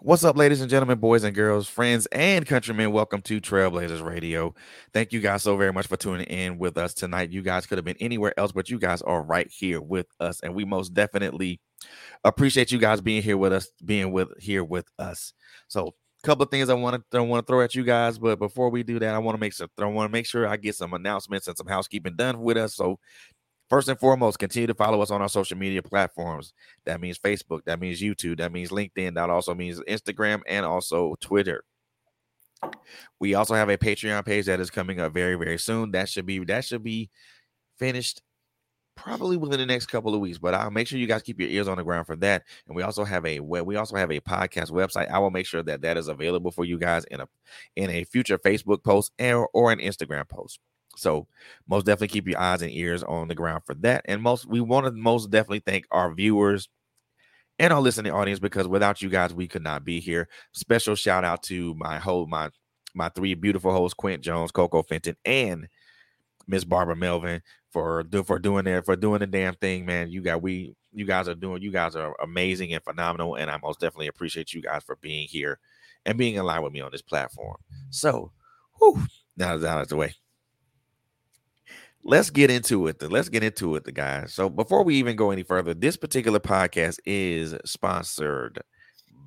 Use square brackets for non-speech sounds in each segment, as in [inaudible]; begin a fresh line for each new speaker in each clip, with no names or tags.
What's up, ladies and gentlemen, boys and girls, friends and countrymen? Welcome to TrailBlazerz Radio. Thank you guys so very much for tuning in with us tonight. You guys could have been anywhere else, but you guys are right here with us, and we most definitely appreciate you guys being here with us, being with here with us. So, a couple of things I want to want to throw at you guys, but before we do that, I want to make sure I want to make sure I get some announcements and some housekeeping done with us. So, First and foremost, continue to follow us on our social media platforms. That means Facebook, that means YouTube, that means LinkedIn, that also means Instagram and also Twitter. We also have a Patreon page that is coming up very, very soon. That should be that should be finished probably within the next couple of weeks. But I'll make sure you guys keep your ears on the ground for that. And we also have a web, we also have a podcast website. I will make sure that that is available for you guys in a in a future Facebook post or, or an Instagram post. So most definitely keep your eyes and ears on the ground for that. And most we want to most definitely thank our viewers and our listening audience because without you guys, we could not be here. Special shout out to my whole my my three beautiful hosts, Quint Jones, Coco Fenton, and Miss Barbara Melvin for do for doing there for doing the damn thing, man. You got we you guys are doing you guys are amazing and phenomenal, and I most definitely appreciate you guys for being here and being in line with me on this platform. So, whew, now that's out of the way let's get into it. Let's get into it, the guys. So before we even go any further, this particular podcast is sponsored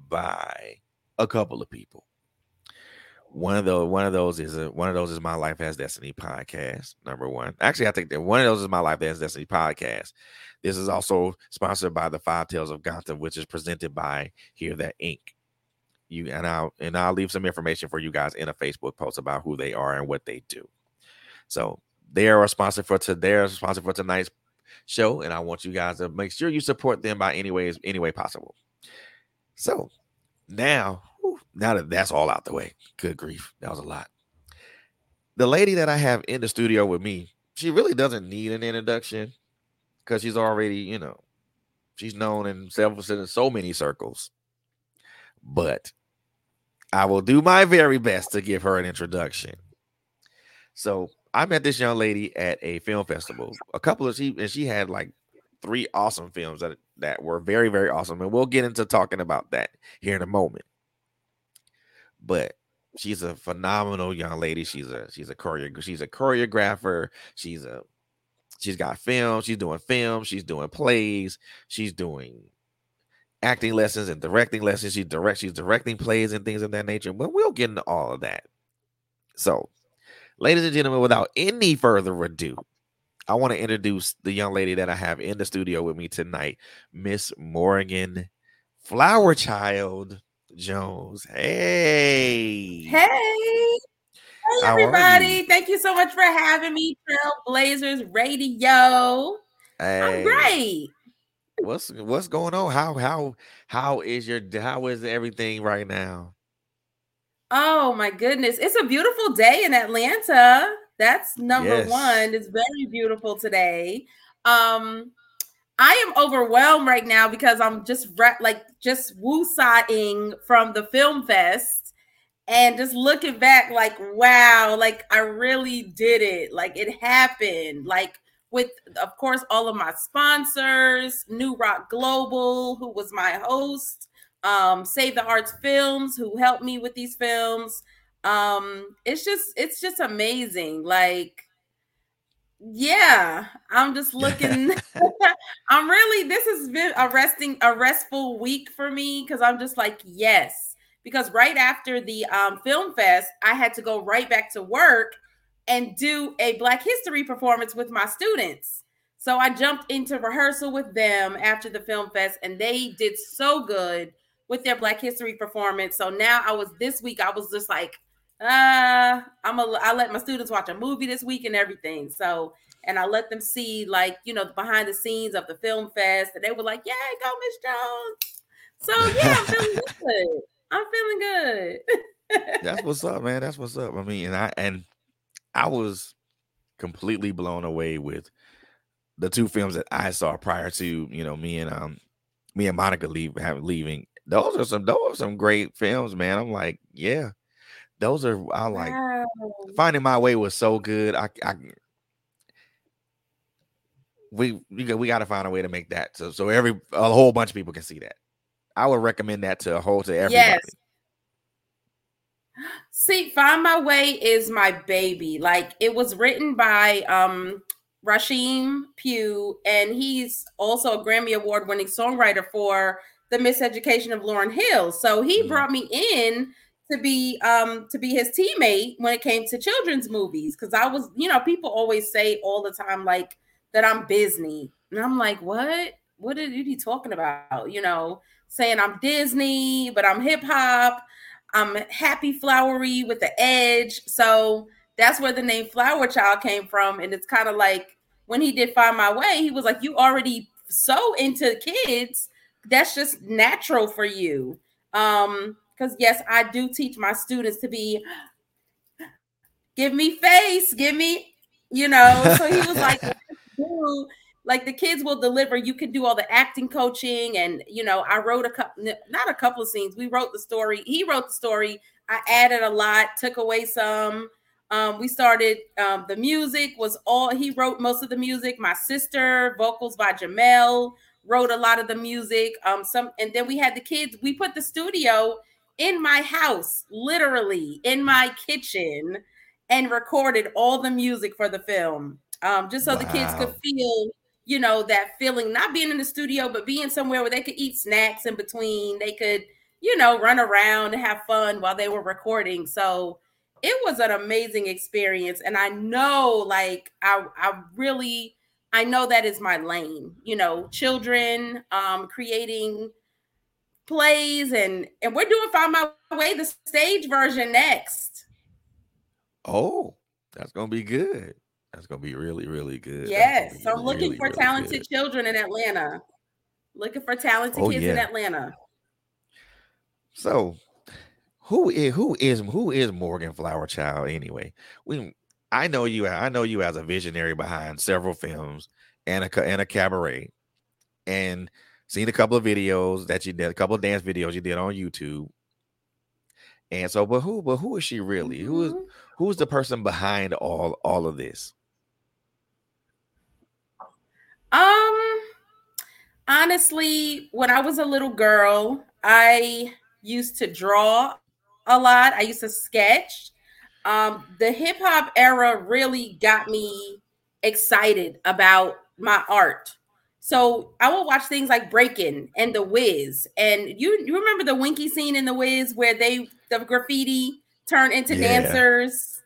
by a couple of people. One of those, one of those is a one of those is my life has destiny podcast. Number one, actually, I think that one of those is my life has destiny podcast. This is also sponsored by the Five Tales of Gotham, which is presented by Hear That Inc. You and I'll and I'll leave some information for you guys in a Facebook post about who they are and what they do. So they are sponsor for today. They're sponsor for tonight's show, and I want you guys to make sure you support them by any ways, any way possible. So now, now that that's all out the way, good grief, that was a lot. The lady that I have in the studio with me, she really doesn't need an introduction because she's already, you know, she's known in several in so many circles. But I will do my very best to give her an introduction. So I met this young lady at a film festival. A couple of she and she had like three awesome films that that were very very awesome, and we'll get into talking about that here in a moment. But she's a phenomenal young lady. She's a she's a choreo she's a choreographer. She's a she's got film. She's doing film. She's doing plays. She's doing acting lessons and directing lessons. She direct. She's directing plays and things of that nature. But we'll get into all of that. So Ladies and gentlemen, without any further ado, I want to introduce the young lady that I have in the studio with me tonight, Miss Morgan Flower Child Jones. Hey.
Hey. Hey, everybody. You? Thank you so much for having me, TrailBlazerz Radio. Hey. I'm great.
What's what's going on? How how how is your how is everything right now?
Oh my goodness. It's a beautiful day in Atlanta. That's number yes. one. It's very beautiful today. Um, I am overwhelmed right now because I'm just re- like just woo-siding from the film fest and just looking back like wow, like I really did it. Like it happened. Like with of course all of my sponsors, New Rock Global, who was my host um, Save the Arts Films, who helped me with these films. Um, it's just it's just amazing. Like, yeah, I'm just looking. [laughs] I'm really this has been a resting a restful week for me because I'm just like, yes. Because right after the um, film fest, I had to go right back to work and do a Black History performance with my students. So I jumped into rehearsal with them after the film fest, and they did so good with their Black History performance. So now I was this week, I was just like, uh, I'm a I let my students watch a movie this week and everything. So and I let them see like you know the behind the scenes of the film fest, and they were like, "Yeah, go Miss Jones." So yeah, I'm feeling [laughs] good. I'm feeling
good. [laughs] That's what's up, man. That's what's up. I mean, and I and I was completely blown away with the two films that I saw prior to you know me and um me and Monica leave have leaving those are some those are some great films, man. I'm like, yeah, those are I like wow. finding my way was so good. I, I we we got we got to find a way to make that so so every a whole bunch of people can see that. I would recommend that to a whole to everybody. Yes.
See, Find My Way is my baby. Like it was written by um Rasheem Pugh, and he's also a Grammy Award winning songwriter for the Miseducation of Lauryn Hill. So he mm-hmm. brought me in to be um to be his teammate when it came to children's movies because I was, you know, people always say all the time like that I'm Disney. And I'm like, what? What are you talking about? You know, saying I'm Disney, but I'm hip hop. I'm happy flowery with the edge. So that's where the name Flower Child came from. And it's kind of like when he did Find My Way, he was like, You already so into kids. That's just natural for you. Um, because yes, I do teach my students to be give me face, give me, you know. So he was like, [laughs] like the kids will deliver. You can do all the acting coaching, and you know, I wrote a couple, not a couple of scenes. We wrote the story. He wrote the story. I added a lot, took away some. Um, we started um, the music was all he wrote most of the music. My sister, vocals by Jamel, wrote a lot of the music. Um, some and then we had the kids. We put the studio in my house, literally in my kitchen, and recorded all the music for the film. Um, just so wow. the kids could feel, you know, that feeling, not being in the studio, but being somewhere where they could eat snacks in between. They could, you know, run around and have fun while they were recording. So it was an amazing experience. And I know, like, I, I really, I know that is my lane, you know, children, um, creating plays and and we're doing find my way the stage version next.
Oh that's gonna be good. That's gonna be really really good.
Yes so i'm looking really, for really talented good. children in atlanta. Looking for talented oh, kids yeah. in atlanta.
So who is who is who is morgan flower child anyway? We i know you i know you as a visionary behind several films and a and a cabaret and seen a couple of videos that you did, a couple of dance videos you did on YouTube. And so, but who, but who is she really? Who is mm-hmm. who's the person behind all all of this?
Um, honestly, when I was a little girl, I used to draw a lot. I used to sketch. Um, the hip hop era really got me excited about my art. So I will watch things like Breaking and The Wiz. And you you remember the Winky scene in The Wiz where they the graffiti turned into yeah. dancers?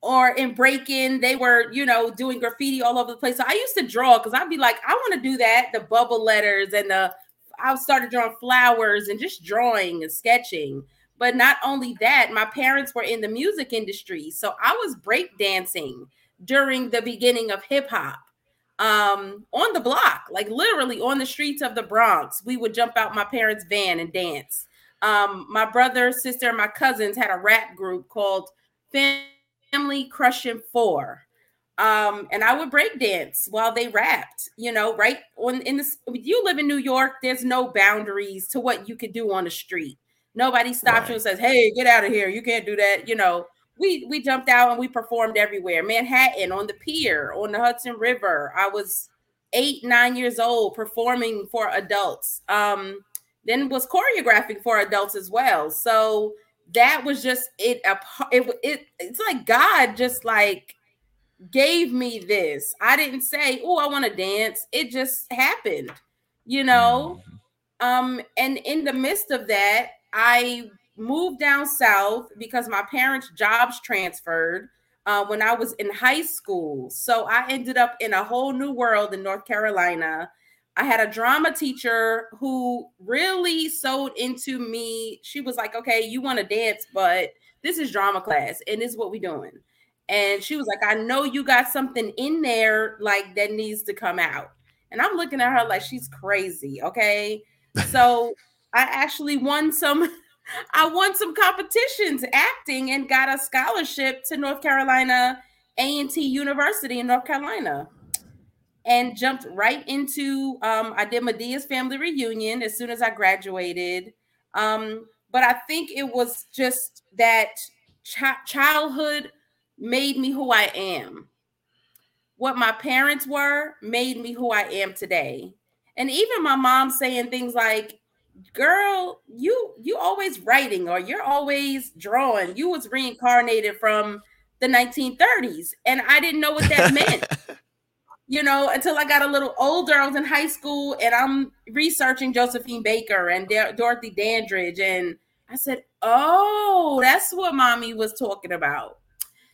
Or in Breaking, they were, you know, doing graffiti all over the place. So I used to draw because I'd be like, I want to do that, the bubble letters and the I started drawing flowers and just drawing and sketching. But not only that, my parents were in the music industry. So I was breakdancing during the beginning of hip hop um, on the block, like literally on the streets of the Bronx. We would jump out my parents' van and dance. Um, my brother, sister, and my cousins had a rap group called Family Crushing Four. Um, and I would break dance while they rapped, you know, right on in this. You live in New York, there's no boundaries to what you could do on the street. Nobody stops right. you and says, Hey, get out of here. You can't do that. You know, we we jumped out and we performed everywhere. Manhattan, on the pier, on the Hudson River. I was eight, nine years old performing for adults. Um, then was choreographing for adults as well. So that was just it. It, it it's like God just like gave me this. I didn't say, "Oh, I want to dance." It just happened, you know. Mm-hmm. Um, and in the midst of that, I moved down south because my parents' jobs transferred uh, when I was in high school. So I ended up in a whole new world in North Carolina. I had a drama teacher who really sowed into me. She was like, okay, you want to dance, but this is drama class and this is what we're doing. And she was like, I know you got something in there like that needs to come out. And I'm looking at her like she's crazy. Okay. So I actually won some [laughs] I won some competitions acting and got a scholarship to North Carolina A&T University in North Carolina and jumped right into um, I did Madea's family reunion as soon as I graduated. Um, but I think it was just that ch- childhood made me who I am. What my parents were made me who I am today. And even my mom saying things like, girl, you you always writing or you're always drawing. You was reincarnated from the 1930s, and I didn't know what that meant. [laughs] you know, until I got a little older. I was in high school and I'm researching Josephine Baker and Dorothy Dandridge. And I said, Oh, that's what mommy was talking about.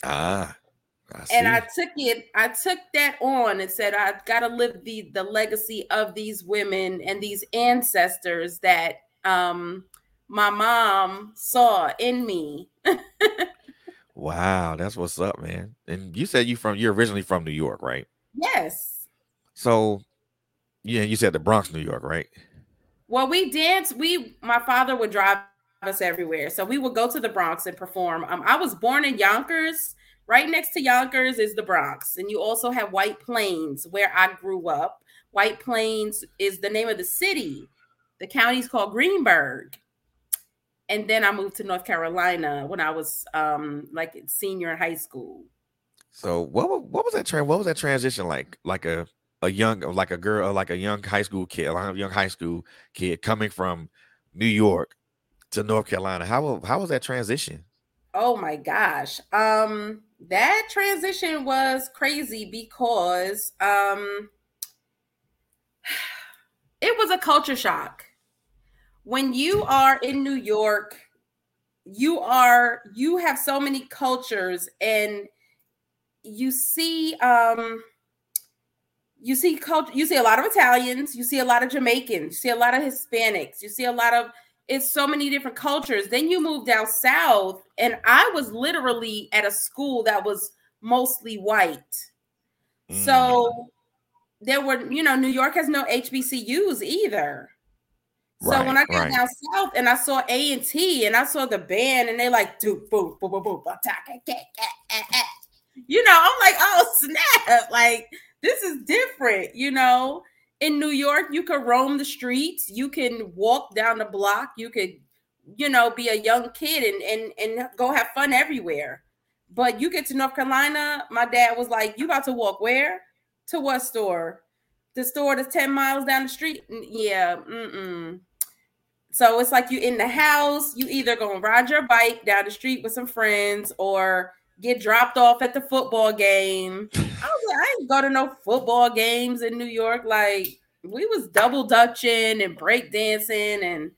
Ah.
I and I took it, I took that on and said, I've got to live the the legacy of these women and these ancestors that um my mom saw in me. [laughs]
wow, that's what's up, man. And you said you from you're originally from New York, right?
Yes.
So, yeah, you said the Bronx, New York, right?
Well, we danced. We, my father would drive us everywhere, so we would go to the Bronx and perform. Um, I was born in Yonkers. Right next to Yonkers is the Bronx, and you also have White Plains, where I grew up. White Plains is the name of the city. The county's called Greenburgh. And then I moved to North Carolina when I was um, like senior in high school.
So what what was that trend? What was that transition like? Like a a young like a girl like a young high school kid, a young high school kid coming from New York to North Carolina. How how was that transition?
Oh my gosh. Um that transition was crazy because um it was a culture shock. When you are in New York, you are you have so many cultures and you see um you see culture you see a lot of italians you see a lot of jamaicans you see a lot of hispanics you see a lot of it's so many different cultures then you move down south and i was literally at a school that was mostly white mm. so there were you know new york has no hbcus either so right, when I got right. down south and I saw A and T and I saw the band and they like do you know, I'm like, oh snap, like this is different, you know. In New York, you could roam the streets, you can walk down the block, you could, you know, be a young kid and and and go have fun everywhere. But you get to North Carolina, my dad was like, "You about to walk where? To what store? The store that's ten miles down the street? Yeah, mm-mm. So it's like you in the house. You either gonna ride your bike down the street with some friends, or get dropped off at the football game. I was I didn't go to no football games in New York. Like we was double dutching and break dancing and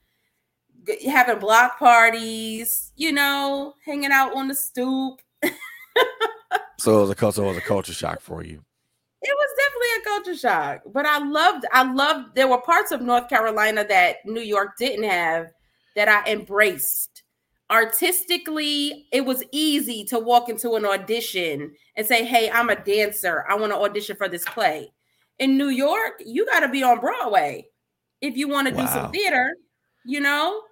having block parties, you know, hanging out on the stoop. [laughs]
so it was a culture, it was a culture shock for you.
It was definitely a culture shock, but I loved, I loved. There were parts of North Carolina that New York didn't have that I embraced artistically it was easy to walk into an audition and say hey i'm a dancer. I want to audition for this play. In new york you got to be on broadway if you want to wow. do some theater you know?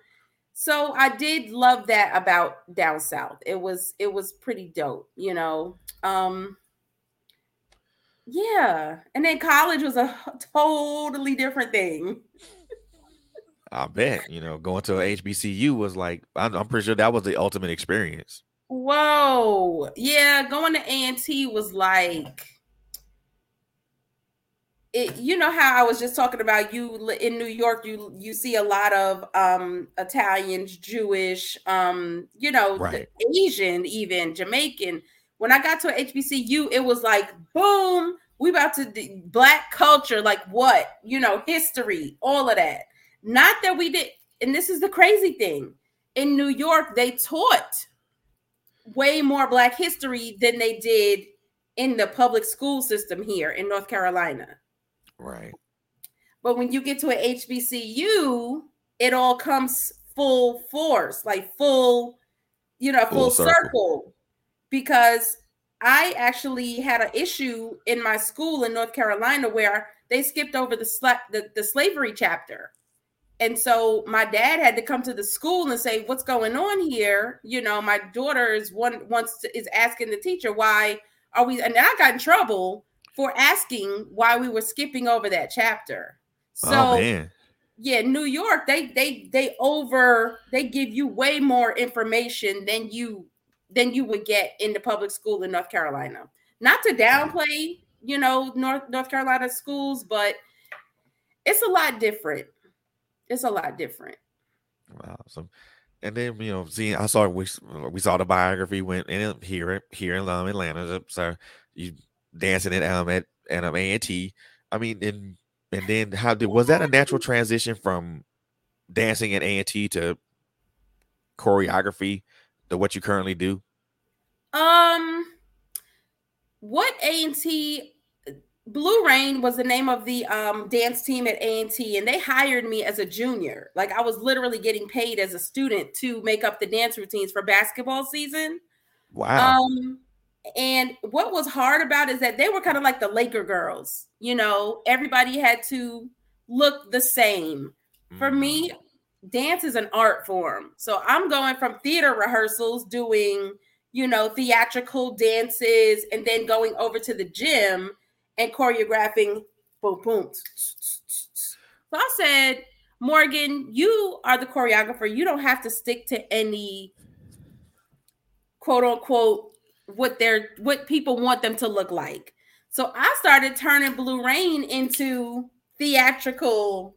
So i did love that about down south. It was it was pretty dope you know? Um yeah. And then college was a totally different thing
I bet you know going to a HBCU was like I'm, I'm pretty sure that was the ultimate experience.
Whoa, yeah, going to A and T was like it. You know how I was just talking about you in New York. You you see a lot of um Italians, Jewish, um, you know, right. Asian, even Jamaican. When I got to a HBCU, it was like boom, we about to black culture, like what you know, history, all of that not that we did, and this is the crazy thing. In New York, they taught way more Black history than they did in the public school system here in North Carolina.
Right.
But when you get to an HBCU, it all comes full force, like full, you know, full, full circle. circle. Because I actually had an issue in my school in North Carolina where they skipped over the, sla- the, the slavery chapter. And so my dad had to come to the school and say, "What's going on here?" You know, my daughter is one wants to, is asking the teacher why are we? And I got in trouble for asking why we were skipping over that chapter. So, oh, yeah, New York, they they they over they give you way more information than you than you would get in the public school in North Carolina. Not to downplay, you know, North North Carolina schools, but it's a lot different it's a lot different.
Awesome. And then you know, seeing I saw we we saw the biography went in here here in um, Atlanta. So you dancing at um at at um, A and T. I mean, and and then how did was that a natural transition from dancing at A and T to choreography to what you currently do?
Um, what A and T Blue Rain was the name of the um, dance team at A&T, and they hired me as a junior. Like I was literally getting paid as a student to make up the dance routines for basketball season.
Wow.
Um, and what was hard about is that they were kind of like the Laker girls. You know, everybody had to look the same. For me, mm. dance is an art form. So I'm going from theater rehearsals doing, you know, theatrical dances and then going over to the gym and choreographing boom boom. So I said, Morgan, you are the choreographer. You don't have to stick to any quote unquote what they're what people want them to look like. So I started turning Blue Rain into theatrical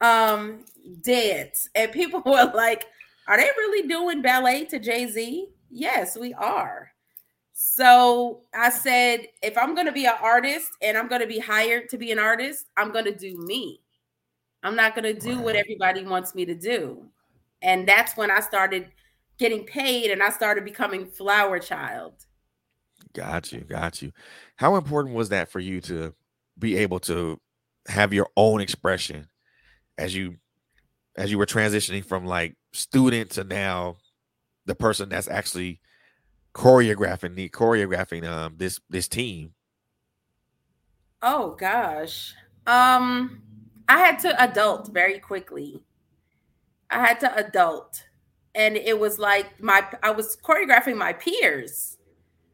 um dance. And people [laughs] were like, Are they really doing ballet to Jay-Z? Yes, we are. So I said, if I'm going to be an artist and I'm going to be hired to be an artist, I'm going to do me. I'm not going to do what everybody wants me to do. And that's when I started getting paid and I started becoming flower child.
Got you. Got you. How important was that for you to be able to have your own expression as you as you were transitioning from like student to now the person that's actually choreographing the choreographing um this this team?
Oh gosh. Um I had to adult very quickly. I had to adult and it was like my I was choreographing my peers.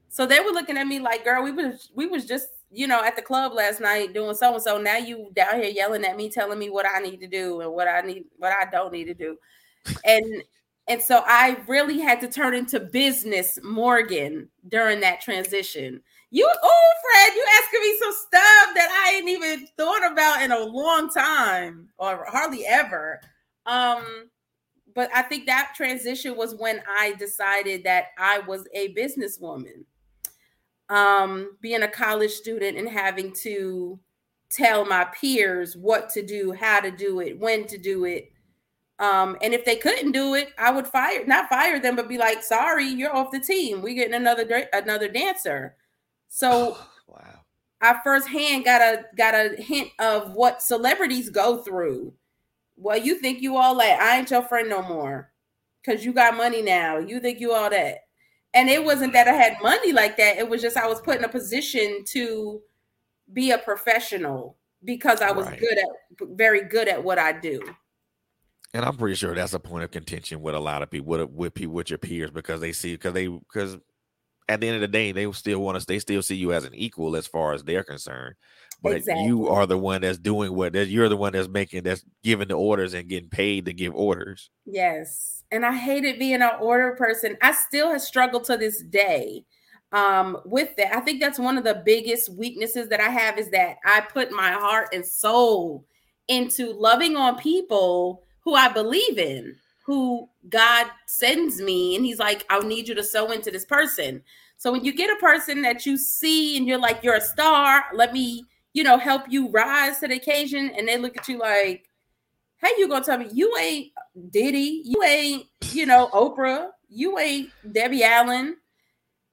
So they were looking at me like, "Girl, we was we was just, you know, at the club last night doing so and so. Now you down here yelling at me telling me what I need to do and what I need what I don't need to do." And and so I really had to turn into business Morgan during that transition. You, oh, Fred, you asking me some stuff that I ain't even thought about in a long time or hardly ever. Um, but I think that transition was when I decided that I was a businesswoman. Um, being a college student and having to tell my peers what to do, how to do it, when to do it, um, and if they couldn't do it, I would fire, not fire them, but be like, sorry, you're off the team. We're getting another another dancer. So [sighs] wow. I firsthand got a got a hint of what celebrities go through. Well, you think you all that. I ain't your friend no more. Cause you got money now. You think you all that. And it wasn't that I had money like that. It was just I was put in a position to be a professional because I was right. good at very good at what I do.
And I'm pretty sure that's a point of contention with a lot of people, with, with people, with your peers, because they see, because they, because at the end of the day, they still want to, they still see you as an equal as far as they're concerned. But exactly. you are the one that's doing what you're the one that's making, that's giving the orders and getting paid to give orders.
Yes. And I hated being an order person. I still have struggled to this day um, with that. I think that's one of the biggest weaknesses that I have is that I put my heart and soul into loving on people who I believe in, who God sends me, and He's like, I need you to sow into this person. So when you get a person that you see and you're like, you're a star, let me, you know, help you rise to the occasion, and they look at you like, hey, you gonna tell me you ain't Diddy, you ain't, you know, Oprah, you ain't Debbie Allen.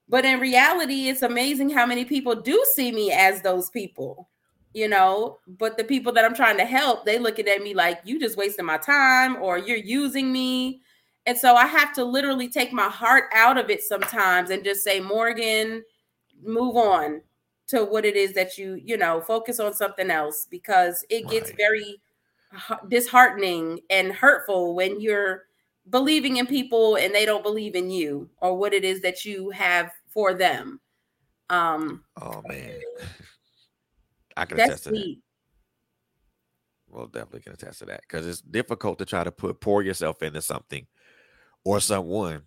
But in reality, it's amazing how many people do see me as those people you know but the people that i'm trying to help they looking at me like you just wasting my time or you're using me. And so i have to literally take my heart out of it sometimes and just say morgan move on to what it is that you you know focus on something else because it gets right. very disheartening and hurtful when you're believing in people and they don't believe in you or what it is that you have for them. Um
oh man [laughs] I can That's attest to that. Well, definitely can attest to that because it's difficult to try to put pour yourself into something or someone,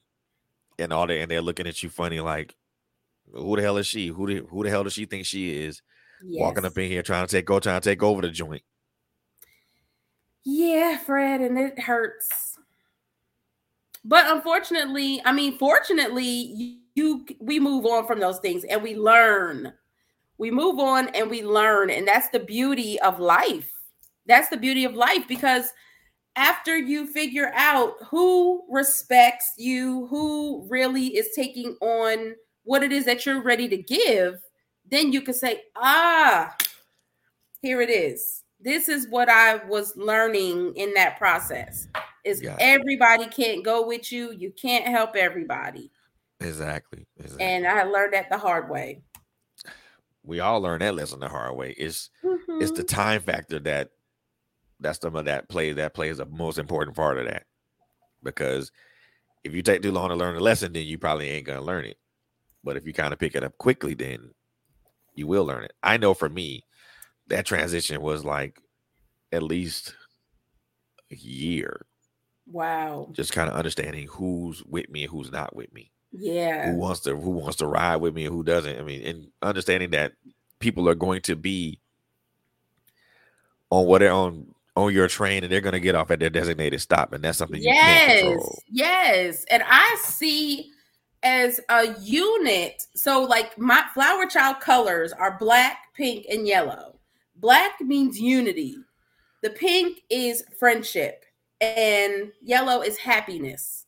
and all that, and they're looking at you funny like, who the hell is she? Who the who the hell does she think she is? Yes. Walking up in here trying to take go trying to take over the joint.
Yeah, Fred, and it hurts. But unfortunately, I mean, fortunately, you, you we move on from those things and we learn. We move on and we learn, and that's the beauty of life. That's the beauty of life because after you figure out who respects you, who really is taking on what it is that you're ready to give, then you can say, ah, here it is. This is what I was learning in that process. Is gotcha. everybody can't go with you. You can't help everybody.
Exactly. exactly.
And I learned that the hard way.
We all learn that lesson the hard way. It's mm-hmm. it's the mm-hmm. time factor that that's some of that play that plays the most important part of that. Because if you take too long to learn a lesson, then you probably ain't gonna learn it. But if you kind of pick it up quickly, then you will learn it. I know for me, that transition was like at least a year.
Wow.
Just kind of understanding who's with me and who's not with me.
Yeah.
Who wants to who wants to ride with me and who doesn't. I mean, and understanding that people are going to be on what they're on on your train and they're going to get off at their designated stop and that's something yes
yes. And i see as a unit so like my flower child colors are black pink and yellow. Black means unity. The pink is friendship and yellow is happiness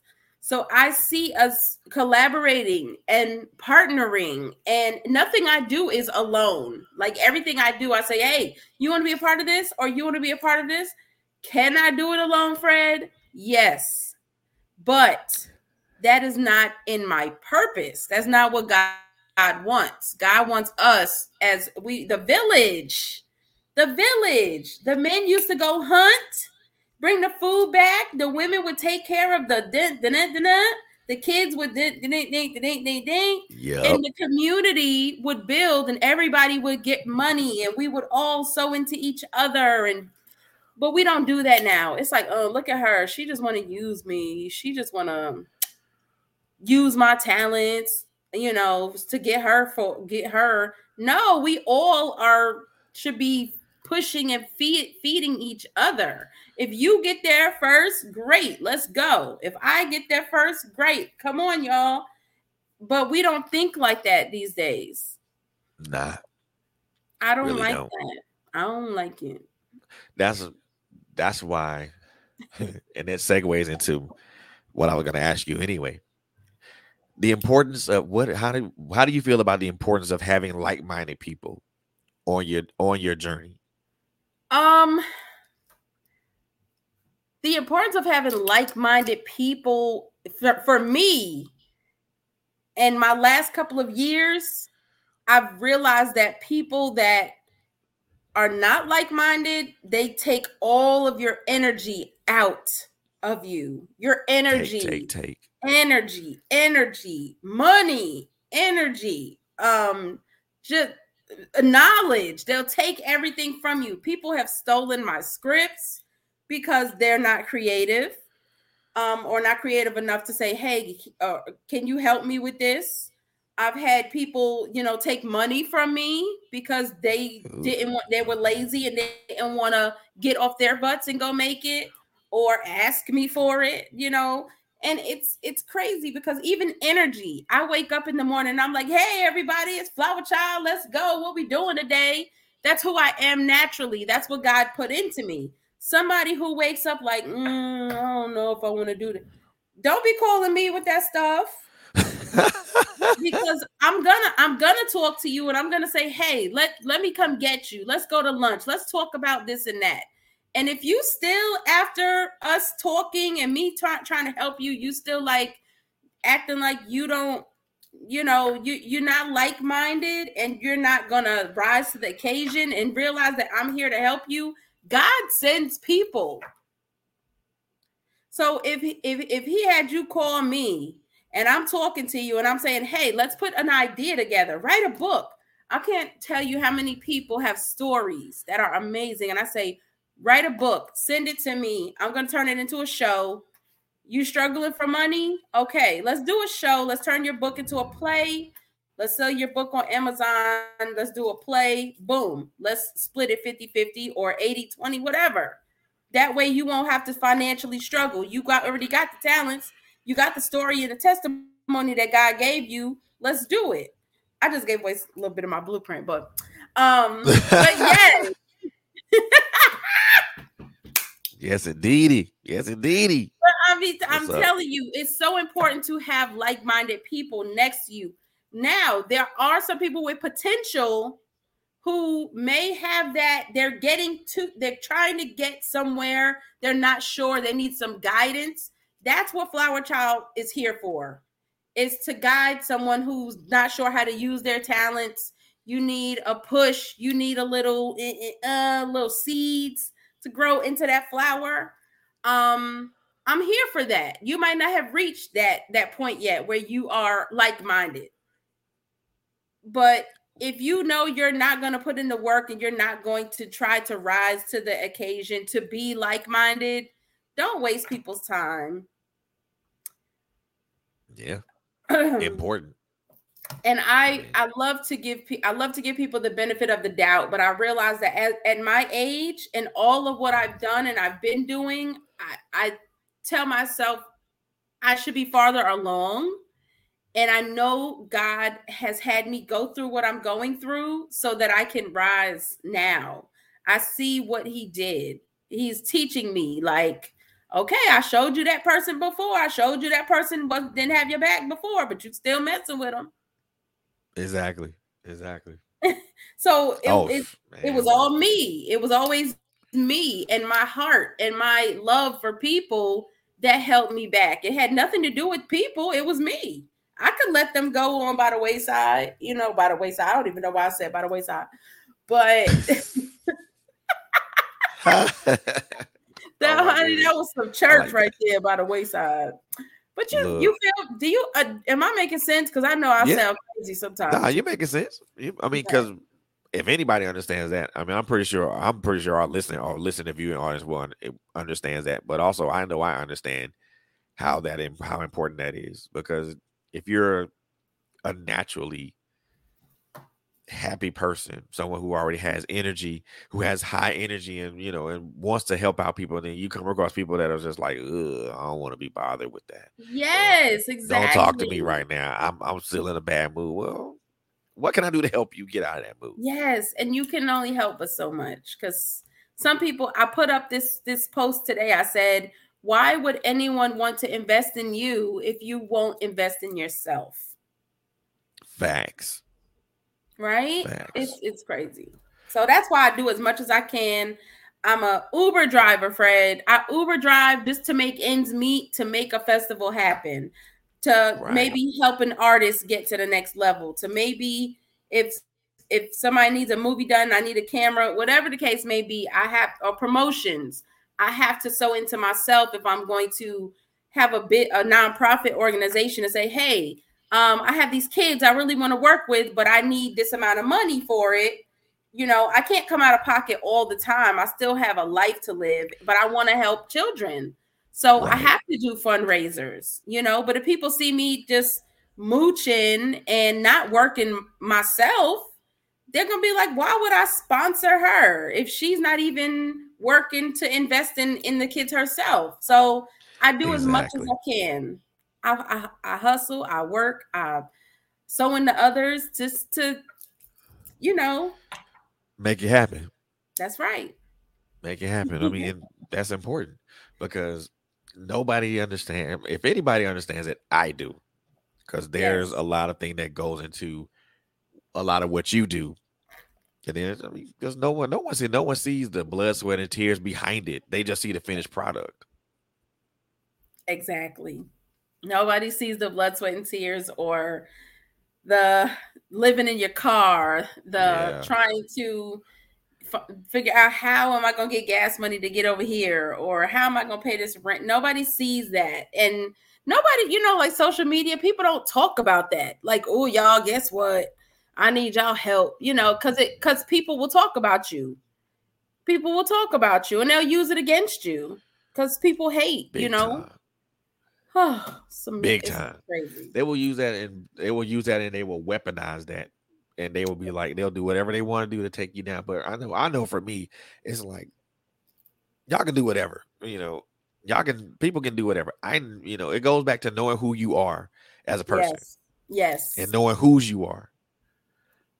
so I see us collaborating and partnering, and nothing I do is alone. Like everything I do, I say, Hey, you want to be a part of this, or you want to be a part of this? Can I do it alone, Fred? Yes. But that is not in my purpose. That's not what God, God wants. God wants us as we, the village, the village. The men used to go hunt bring the food back. The women would take care of the din, din, din, din, the kids would din, din, din, din, din, din, din, yep. and the community would build, and everybody would get money, and we would all sow into each other. And but we don't do that now. It's like, oh, look at her. She just want to use me. She just want to use my talents, you know, to get her for get her. No, we all are should be pushing and feed, feeding each other. If you get there first, great, let's go. If I get there first, great. Come on, y'all. But we don't think like that these days.
Nah.
I don't really like don't. that. I don't like it.
That's that's why [laughs] and it segues into what I was going to ask you anyway. The importance of what how do how do you feel about the importance of having like-minded people on your on your journey?
Um, the importance of having like-minded people for, for me in my last couple of years, I've realized that people that are not like-minded, they take all of your energy out of you. Your energy,
take, take, take.
energy, energy, money, energy, um, just knowledge. They'll take everything from you. People have stolen my scripts because they're not creative um, or not creative enough to say, hey, uh, can you help me with this? I've had people, you know, take money from me because they Ooh. didn't want, they were lazy and they didn't want to get off their butts and go make it or ask me for it, you know? And it's it's crazy because even energy i wake up in the morning i'm like hey everybody it's flower child. Let's go. What we doing today? That's who i am naturally. That's what god put into me somebody who wakes up like mm, i don't know if i want to do that don't be calling me with that stuff. [laughs] Because i'm gonna i'm gonna talk to you and i'm gonna say hey let let me come get you. Let's go to lunch. Let's talk about this and that. And if you still, after us talking and me try, trying to help you, you still like acting like you don't, you know, you you're not like minded and you're not gonna rise to the occasion and realize that I'm here to help you. God sends people. So if if if He had you call me and I'm talking to you and I'm saying, hey, let's put an idea together, write a book. I can't tell you how many people have stories that are amazing. And I say, write a book, send it to me. I'm going to turn it into a show. You struggling for money? Okay, let's do a show. Let's turn your book into a play. Let's sell your book on Amazon. Let's do a play. Boom. Let's split it 50 50 or 80 20, whatever. That way you won't have to financially struggle. You got already got the talents, you got the story and the testimony that God gave you. Let's do it. I just gave away a little bit of my blueprint, but um, [laughs] but yes.
yes, indeedy. Yes, indeedy.
But I mean, I'm telling you, it's so important to have like-minded people next to you. Now, there are some people with potential who may have that they're getting to they're trying to get somewhere they're not sure they need some guidance. That's what flower child is here for is to guide someone who's not sure how to use their talents. You need a push you need a little uh little seeds to grow into that flower. Um i'm here for that. You might not have reached that that point yet where you are like-minded but if you know you're not going to put in the work and you're not going to try to rise to the occasion to be like-minded don't waste people's time.
Yeah. [clears throat] Important.
And i i love to give i love to give people the benefit of the doubt but i realize that at, at my age and all of what i've done and i've been doing i i tell myself i should be farther along and I know God has had me go through what I'm going through so that I can rise now. I see what He did. He's teaching me, like, okay, I showed you that person before. I showed you that person was didn't have your back before, but you're still messing with them.
Exactly. Exactly. [laughs]
so it, oh, it, it was all me. It was always me and my heart and my love for people that held me back. It had nothing to do with people. It was me. I could let them go on by the wayside, you know, by the wayside. I don't even know why I said by the wayside, but [laughs] [laughs] that oh, honey, that was some church like right that. there by the wayside. But you, Look. you feel? Do you? Uh, am I making sense? Because I know I yeah. sound crazy sometimes.
Nah, you're making sense. You, I mean, because okay. if anybody understands that, I mean, I'm pretty sure. I'm pretty sure our listening or listening viewing audience will understands that. But also, I know I understand how that how important that is because if you're a naturally happy person, someone who already has energy, who has high energy and you know and wants to help out people, then you come across people that are just like, I don't want to be bothered with that.
Yes, exactly.
Don't talk to me right now. I'm I'm still in a bad mood. Well, what can I do to help you get out of that mood?
Yes, and you can only help us so much because some people I put up this this post today. I said why would anyone want to invest in you if you won't invest in yourself?
Facts.
Right? Facts. It's it's crazy. So that's why I do as much as I can. I'm a Uber driver, Fred. I Uber drive just to make ends meet, to make a festival happen, to right. maybe help an artist get to the next level, to maybe if if somebody needs a movie done, I need a camera, whatever the case may be, I have or promotions. I have to sow into myself if I'm going to have a bit a nonprofit organization and say, hey, um, I have these kids I really want to work with, but I need this amount of money for it. You know, I can't come out of pocket all the time. I still have a life to live, but I want to help children. So right. I have to do fundraisers, you know. But if people see me just mooching and not working myself, they're gonna be like, why would I sponsor her if she's not even working to invest in in the kids herself. So I do exactly. as much as I can. I, I, I hustle, I work, I sow into others just to, you know,
make it happen.
That's right.
Make it happen. I mean, that's important because nobody understands. If anybody understands it, I do, because there's yes. a lot of thing that goes into a lot of what you do and then I mean, because no one, no one see, no one sees the blood, sweat, and tears behind it. They just see the finished product.
Exactly. Nobody sees the blood, sweat, and tears or the living in your car, the yeah. trying to f- figure out how am I going to get gas money to get over here or how am I going to pay this rent. Nobody sees that. And nobody, you know, like social media, people don't talk about that. Like, oh, y'all, guess what? I need y'all help, you know, because it because people will talk about you. People will talk about you and they'll use it against you because people hate, Big you know.
Oh, [sighs] some Big time. Crazy. They will use that and they will use that and they will weaponize that. And they will be like, they'll do whatever they want to do to take you down. But I know, I know for me, it's like y'all can do whatever. You know, y'all can people can do whatever. I you know, it goes back to knowing who you are as a person.
Yes. Yes.
And knowing whose you are.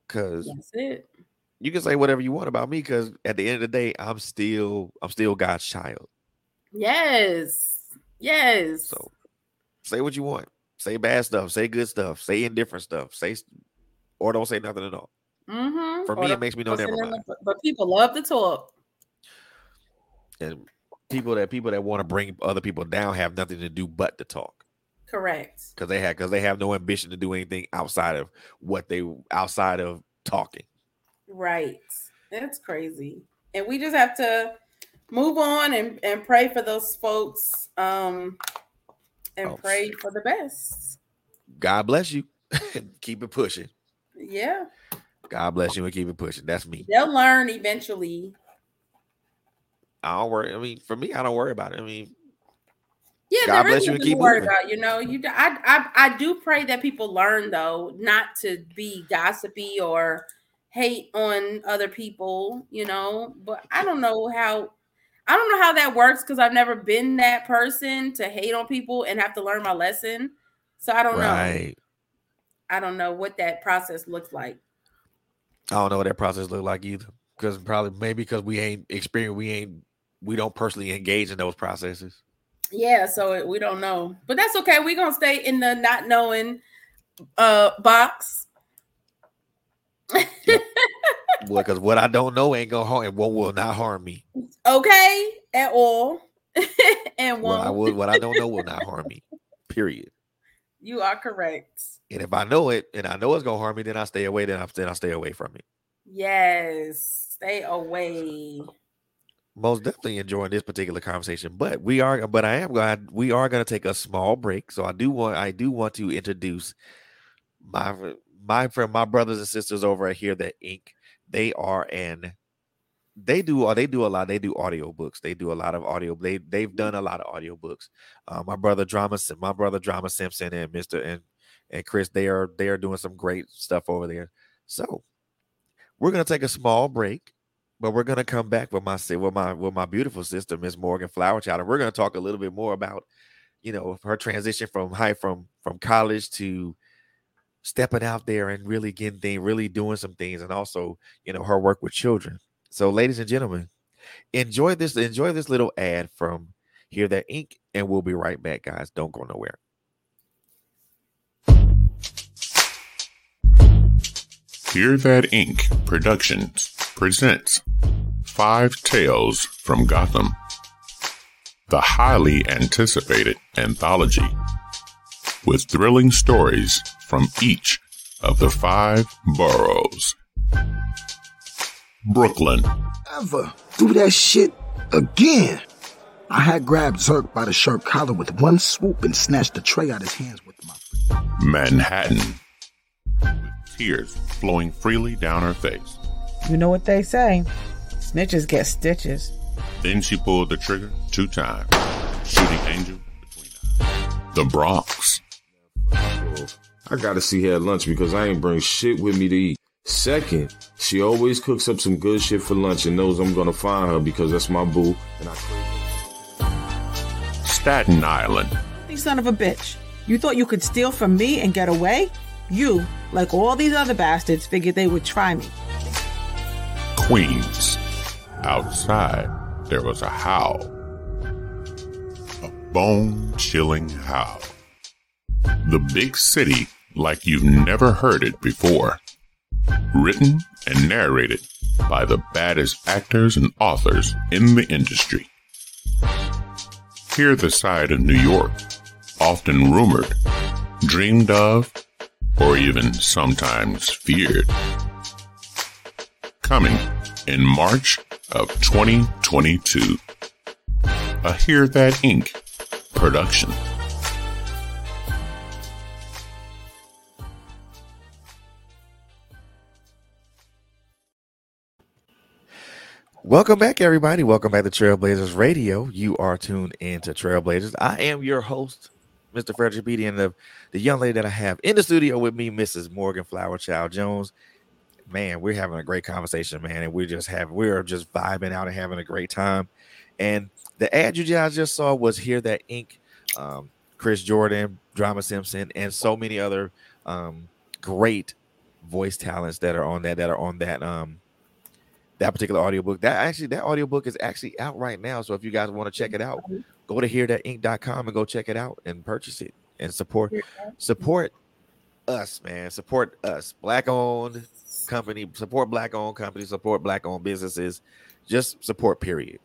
Cause
that's it.
You can say whatever you want about me because at the end of the day, I'm still I'm still God's child.
Yes. Yes.
So say what you want. Say bad stuff. Say good stuff. Say indifferent stuff. Say or don't say nothing at all.
Mm-hmm.
For or me, it makes me know never mind.
But people love to talk.
And people that people that want to bring other people down have nothing to do but to talk.
Correct.
Because they have because they have no ambition to do anything outside of what they outside of talking.
Right. That's crazy. And we just have to move on and, and pray for those folks. Um and oh, pray for the best.
God bless you. [laughs] keep it pushing.
Yeah.
God bless you and keep it pushing. That's me.
They'll learn eventually.
I don't worry. I mean, for me, I don't worry about it. I mean,
yeah, God bless you and keep worry about. You know, you I, I I do pray that people learn though not to be gossipy or hate on other people. You know, but I don't know how. I don't know how that works because I've never been that person to hate on people and have to learn my lesson. So I don't right. know. I don't know what that process looks like.
I don't know what that process looks like either. Because probably maybe because we ain't experienced, we ain't we don't personally engage in those processes.
Yeah, so we don't know, but that's okay. We're gonna stay in the not knowing uh box.
yep. [laughs] Well, because what I don't know ain't gonna harm, and what will not harm me.
Okay, at all, [laughs] and
what I would, what I don't know will not harm me. [laughs] Period.
You are correct.
And if I know it, and I know it's gonna harm me, then I stay away. Then I then I stay away from it.
Yes, stay away
most definitely enjoying this particular conversation. But we are, but I am glad we are going to take a small break. So I do want, I do want to introduce my my friend, my brothers and sisters over here that Inc. They are and they do they do a lot. They do audio books. They do a lot of audio. They they've done a lot of audio books. Uh, my brother Drama, my brother Drama Simpson and Mister and and Chris, they are they are doing some great stuff over there. So we're gonna take a small break but we're gonna come back with my with my with my beautiful sister, Miss Morgan Flowerchild, and we're gonna talk a little bit more about, you know, her transition from high from from college to stepping out there and really getting things, really doing some things, and also, you know, her work with children. So, ladies and gentlemen, enjoy this, enjoy this little ad from Hear That Ink, And we'll be right back, guys. Don't go nowhere.
Hear That Ink Productions presents Five Tales from Gotham, the highly anticipated anthology, with thrilling stories from each of the five boroughs. Brooklyn.
Ever do that shit again? I had grabbed Zerk by the shirt collar with one swoop and snatched the tray out of his hands with my.
Manhattan. With tears flowing freely down her face.
You know what they say snitches get stitches.
Then she pulled the trigger two times, shooting Angel between eyes. The Bronx.
I gotta see her at lunch because I ain't bring shit with me to eat. Second, she always cooks up some good shit for lunch and knows I'm gonna find her because that's my boo and I
Staten Island.
You son of a bitch. You thought you could steal from me and get away? You, like all these other bastards, figured they would try me.
Queens. Outside, there was a howl. A bone chilling howl. The big city like you've never heard it before. Written and narrated by the baddest actors and authors in the industry. Hear the side of New York, often rumored, dreamed of, or even sometimes feared coming in March of 2022. A Hear That Ink. production.
Welcome back, everybody. Welcome back to TrailBlazerz Radio. You are tuned into TrailBlazerz. I am your host, Mr. Frederick Beaty, and the, the young lady that I have in the studio with me, Mrs. Morgan Flower Child Jones man, we're having a great conversation, man, and we're just having we're just vibing out and having a great time. And the ad you guys just saw was Hear That Ink, um, Chris Jordan, Drama Simpson, and so many other um, great voice talents that are on that that are on that um that particular audiobook. That actually that audiobook is actually out right now. So if you guys want to check it out, go to hearthatink.com and go check it out and purchase it and support support us, man. Support us. Black owned company, support black owned companies, support black owned businesses. Just support, period.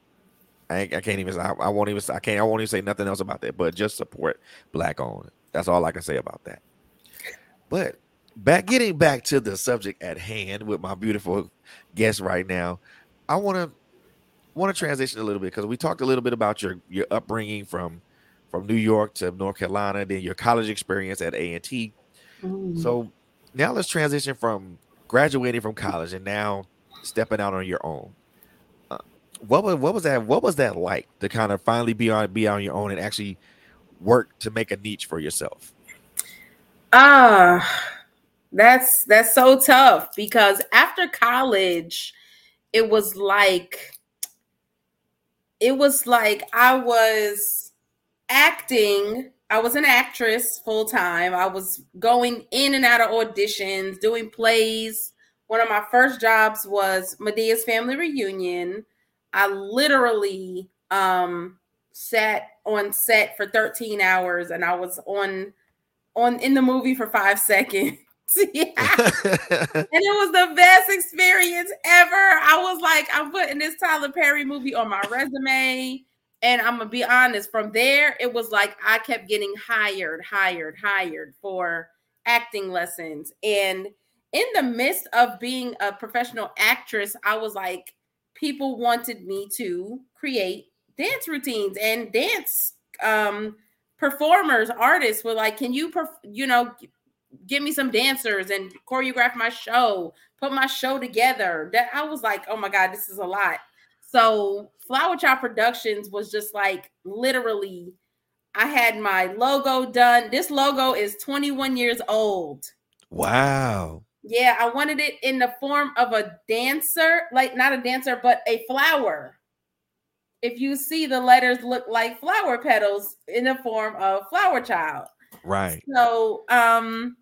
I, I can't even I, I won't even I can't I won't even say nothing else about that, but just support black owned. That's all I can say about that. But back getting back to the subject at hand with my beautiful guest right now, I want to want to transition a little bit because we talked a little bit about your your upbringing from from New York to North Carolina, then your college experience at A and T. Mm. So now let's transition from graduating from college and now stepping out on your own. Uh, what was what was that? What was that like to kind of finally be on be on your own and actually work to make a niche for yourself?
Ah. Uh that's that's so tough because after college, it was like it was like I was acting. I was an actress full time. I was going in and out of auditions, doing plays. One of my first jobs was Madea's Family Reunion. I literally um, sat on set for 13 hours and I was on on in the movie for 5 [laughs] seconds. [laughs] yeah. [laughs] and it was the best experience ever. I was like, I'm putting this Tyler Perry movie on my resume. And I'm gonna be honest, from there, it was like I kept getting hired, hired, hired for acting lessons. And in the midst of being a professional actress, I was like, people wanted me to create dance routines and dance um performers, artists were like, can you, perf- you know, give me some dancers and choreograph my show, put my show together. That I was like, oh my God, this is a lot. So Flower Child Productions was just like literally, I had my logo done. This logo is 21 years old.
Wow.
Yeah, I wanted it in the form of a dancer, like not a dancer, but a flower. If you see the letters look like flower petals in the form of flower child.
Right.
So um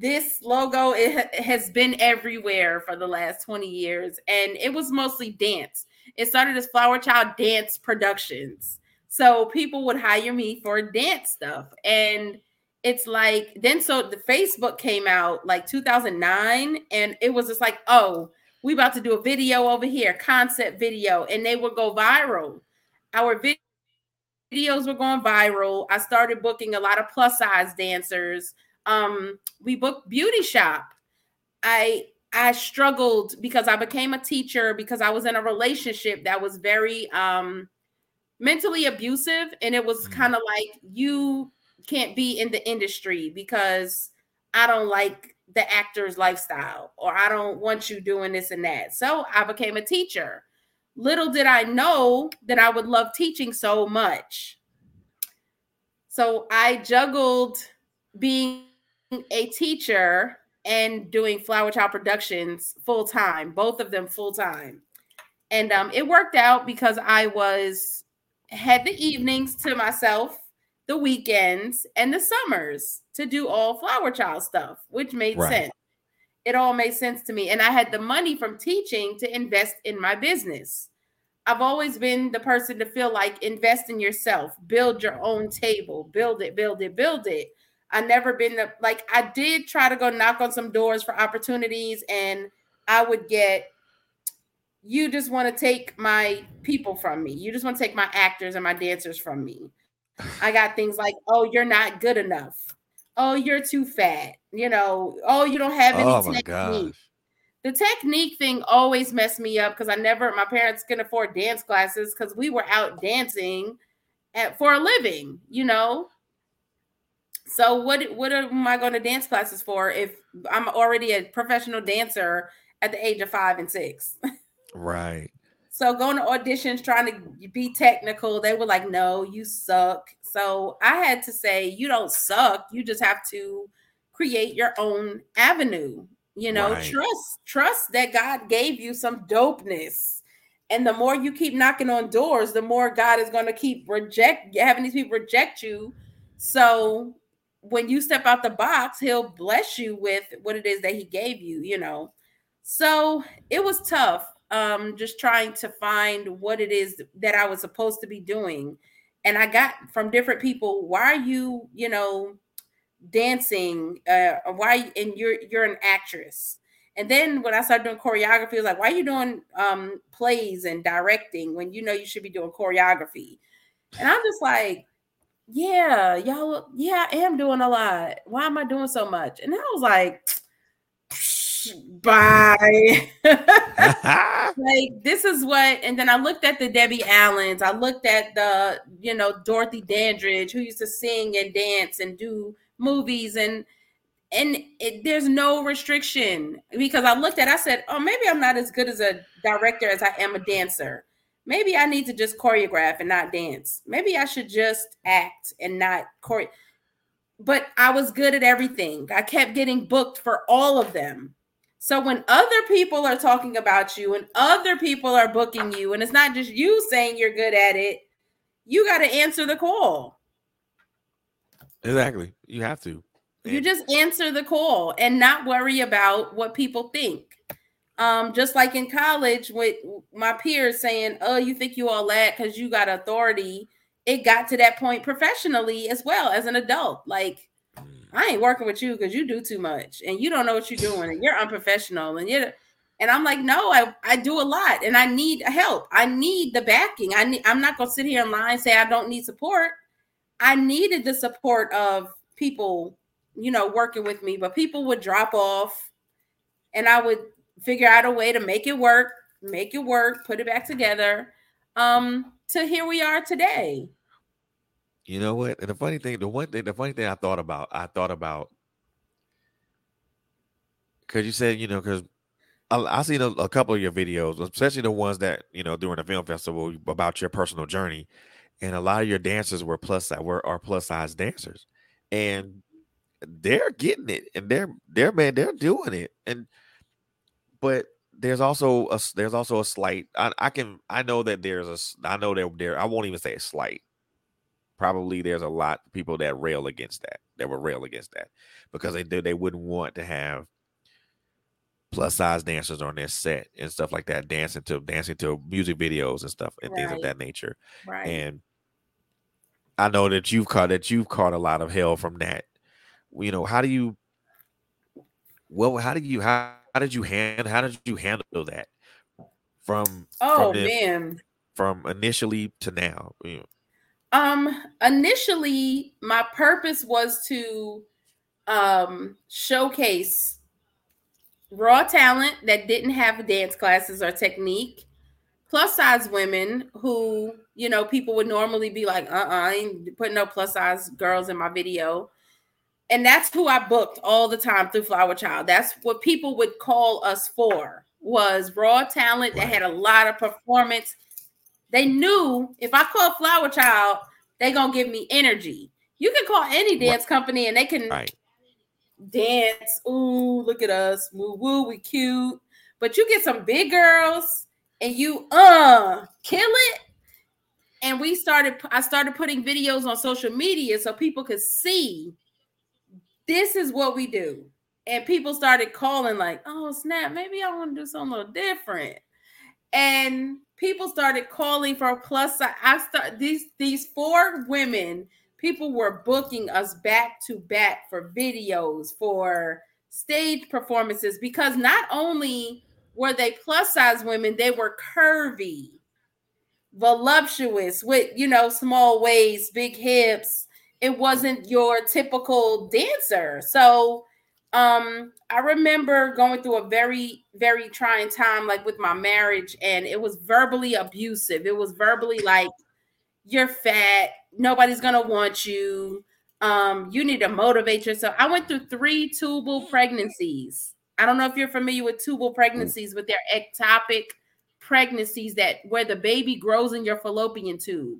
this logo it has been everywhere for the last 20 years and it was mostly dance. It started as flower child dance productions. So people would hire me for dance stuff and it's like then so the facebook came out like 2009 and it was just like oh we about to do a video over here concept video and they would go viral. Our videos were going viral. I started booking a lot of plus size dancers um, we booked beauty shop. I I struggled because I became a teacher because I was in a relationship that was very um mentally abusive and it was mm. kind of like you can't be in the industry because I don't like the actor's lifestyle or I don't want you doing this and that. So I became a teacher. Little did I know that I would love teaching so much. So I juggled being a teacher and doing Flower Child Productions full time, both of them full time. And um, it worked out because I was had the evenings to myself, the weekends, and the summers to do all Flower Child stuff, which made right. sense. It all made sense to me. And I had the money from teaching to invest in my business. I've always been the person to feel like invest in yourself, build your own table, build it, build it, build it. I never been the like I did try to go knock on some doors for opportunities and I would get you just want to take my people from me. You just want to take my actors and my dancers from me. I got things like, "Oh, you're not good enough. Oh, you're too fat." You know, "Oh, you don't have any oh technique." The technique thing always messed me up because I never my parents can afford dance classes because we were out dancing at, for a living, you know. So what what am I going to dance classes for if I'm already a professional dancer at the age of five and six?
right.
So going to auditions trying to be technical, they were like, "No, you suck." So I had to say, "You don't suck. You just have to create your own avenue. You know, right. trust trust that God gave you some dopeness." And the more you keep knocking on doors, the more God is going to keep reject having these people reject you. So when you step out the box, he'll bless you with what it is that he gave you, you know. So it was tough um just trying to find what it is that I was supposed to be doing. And I got from different people, why are you, you know, dancing uh why and you're you're an actress and then when I started doing choreography, it was like, why are you doing um, plays and directing when you know you should be doing choreography? And I'm just like, yeah, y'all, yeah, I am doing a lot. Why am I doing so much? And I was like, [laughs] bye. [laughs] [laughs] like this is what, and then I looked at the Debbie Allens, I looked at the, you know, Dorothy Dandridge, who used to sing and dance and do movies and and it, there's no restriction because I looked at I said, "Oh, maybe I'm not as good as a director as I am a dancer. Maybe I need to just choreograph and not dance. Maybe I should just act and not chore." But I was good at everything. I kept getting booked for all of them. So when other people are talking about you and other people are booking you and it's not just you saying you're good at it, you got to answer the call.
Exactly. You have to.
You just answer the call and not worry about what people think. Um, just like in college with my peers saying, "Oh, you think you all that because you got authority." It got to that point professionally as well as an adult. Like, mm. I ain't working with you because you do too much and you don't know what you're doing and you're unprofessional and you're and I'm like, no, I, I do a lot and I need help. I need the backing. I need I'm not gonna sit here and lie and say I don't need support. I needed the support of people you know, working with me, but people would drop off and I would figure out a way to make it work, make it work, put it back together. Um, to here we are today.
You know what? And the funny thing, the one thing, the funny thing I thought about, I thought about because you said, you know, because I, I seen a, a, couple of your videos, especially the ones that you know during the film festival about your personal journey, and a lot of your dancers were plus size, were are plus size dancers, and they're getting it and they're they're man they're doing it and but there's also a there's also a slight I, I can I know that there's a I know that there I won't even say a slight. Probably there's a lot of people that rail against that that will rail against that because they they wouldn't want to have plus size dancers on their set and stuff like that dancing to dancing to music videos and stuff and right. things of that nature. Right. And I know that you've caught that you've caught a lot of hell from that. You know, how do you well, how do you how, how did you hand how did you handle that from
oh
from
man
from initially to now? You know?
Um initially my purpose was to um showcase raw talent that didn't have dance classes or technique plus size women who you know people would normally be like uh-uh i ain't putting no plus size girls in my video and that's who I booked all the time through Flower Child. That's what people would call us for was raw talent that had a lot of performance. They knew if I call Flower Child, they gonna give me energy. You can call any dance company and they can right. dance. Ooh, look at us, woo woo, we cute. But you get some big girls and you uh kill it. And we started, I started putting videos on social media so people could see this is what we do. And people started calling, like, oh, snap, maybe I want to do something a little different. And people started calling for plus size. I start these these four women, people were booking us back to back for videos, for stage performances, because not only were they plus size women, they were curvy, voluptuous, with you know, small waist, big hips it wasn't your typical dancer. So um I remember going through a very very trying time like with my marriage and it was verbally abusive. It was verbally like you're fat, nobody's going to want you. Um you need to motivate yourself. I went through 3 tubal pregnancies. I don't know if you're familiar with tubal pregnancies with their ectopic pregnancies that where the baby grows in your fallopian tube.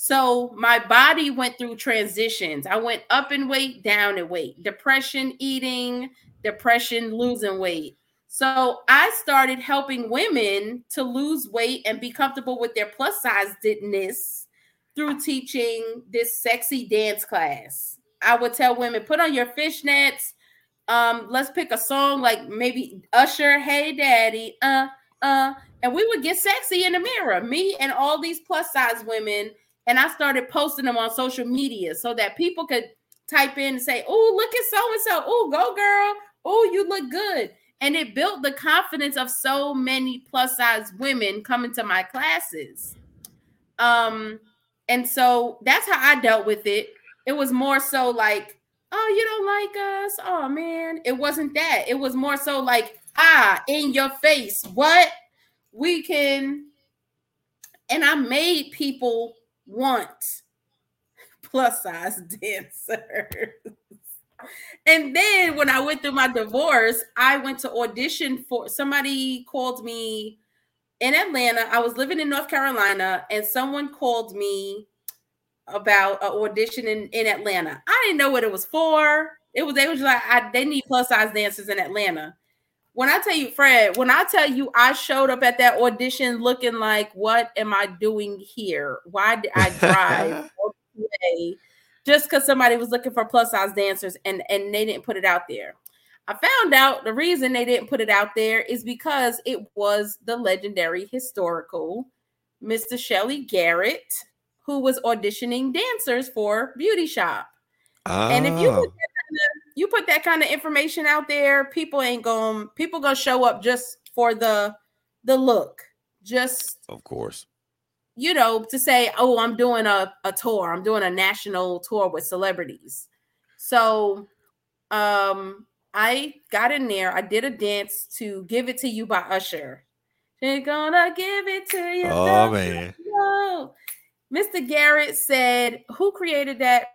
So my body went through transitions. I went up in weight, down in weight, depression, eating, depression, losing weight. So I started helping women to lose weight and be comfortable with their plus sizedness through teaching this sexy dance class. I would tell women, put on your fishnets. Um, let's pick a song like maybe Usher, Hey Daddy, uh, uh, and we would get sexy in the mirror, me and all these plus size women. And I started posting them on social media so that people could type in and say, Oh, look at so and so. Oh, go girl. Oh, you look good. And it built the confidence of so many plus size women coming to my classes. Um, and so that's how I dealt with it. It was more so like, oh, you don't like us. Oh man. It wasn't that. It was more so like, ah, in your face. What? We can, and I made people want plus size [laughs] dancers. and then when I went through my divorce, I went to audition for somebody called me in Atlanta. I was living in North Carolina, and someone called me about an audition in, in Atlanta. I didn't know what it was for. It was they was like I, they need plus size dancers in Atlanta. When I tell you, Fred, when I tell you I showed up at that audition looking like, what am I doing here? Why did I drive [laughs] just because somebody was looking for plus size dancers and and they didn't put it out there? I found out the reason they didn't put it out there is because it was the legendary historical Mr. Shelly Garrett who was auditioning dancers for Beauty Shop. Oh. And if you kind of, oh. You put that kind of information out there, people ain't going people gonna show up just for the the look. Just
of course.
You know, to say, oh, I'm doing a, a tour, I'm doing a national tour with celebrities. So um I got in there. I did a dance to "Give It to You" by Usher. They're gonna give it to you.
Oh man!
Mr. Garrett said, "Who created that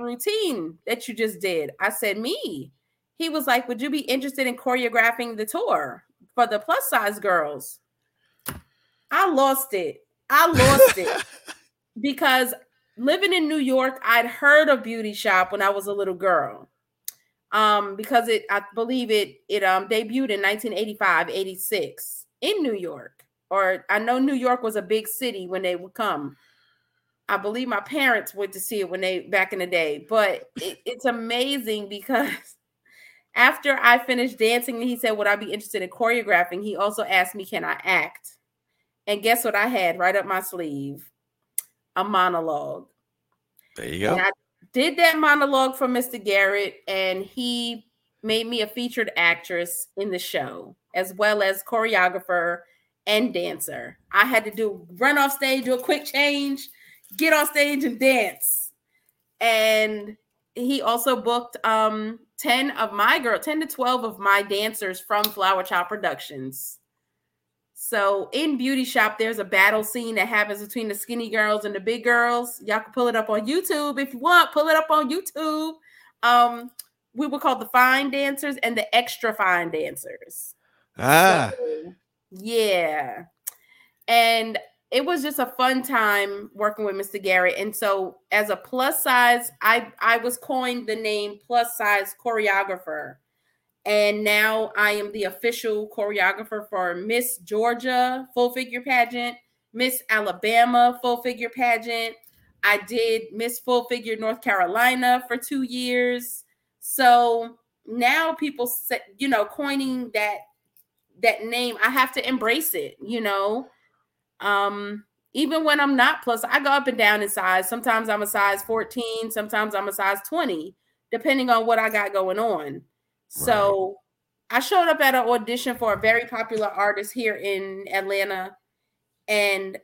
routine that you just did?" I said, "Me." He was like, "Would you be interested in choreographing the tour for the plus size girls?" I lost it. I lost it [laughs] because living in New York, I'd heard of Beauty Shop when I was a little girl um, because it I believe it it um debuted in 1985, 86 in New York. Or I know New York was a big city when they would come. I believe my parents went to see it when they back in the day, but it, [laughs] it's amazing because after I finished dancing, he said, Would I be interested in choreographing? He also asked me, Can I act? And guess what I had right up my sleeve? A monologue.
There you go I
did that monologue for Mr. Garrett, and he made me a featured actress in the show, as well as choreographer and dancer. I had to do run off stage, do a quick change, get on stage and dance. And he also booked um 10 of my girl, 10 to 12 of my dancers from Flower Child Productions. So in Beauty Shop, there's a battle scene that happens between the skinny girls and the big girls. Y'all can pull it up on YouTube if you want. Pull it up on YouTube. Um, we were called the fine dancers and the extra fine dancers.
Ah,
so, yeah. And it was just a fun time working with Mr. Garrett. And so, as a plus size, I I was coined the name plus size choreographer and now I am the official choreographer for Miss Georgia full figure pageant, Miss Alabama full figure pageant. I did Miss Full Figure North Carolina for two years. So now people you know, coining that that name, I have to embrace it, you know. Um, even when I'm not plus, I go up and down in size. Sometimes I'm a size 14, sometimes I'm a size 20, depending on what I got going on. So. I showed up at an audition for a very popular artist here in Atlanta, and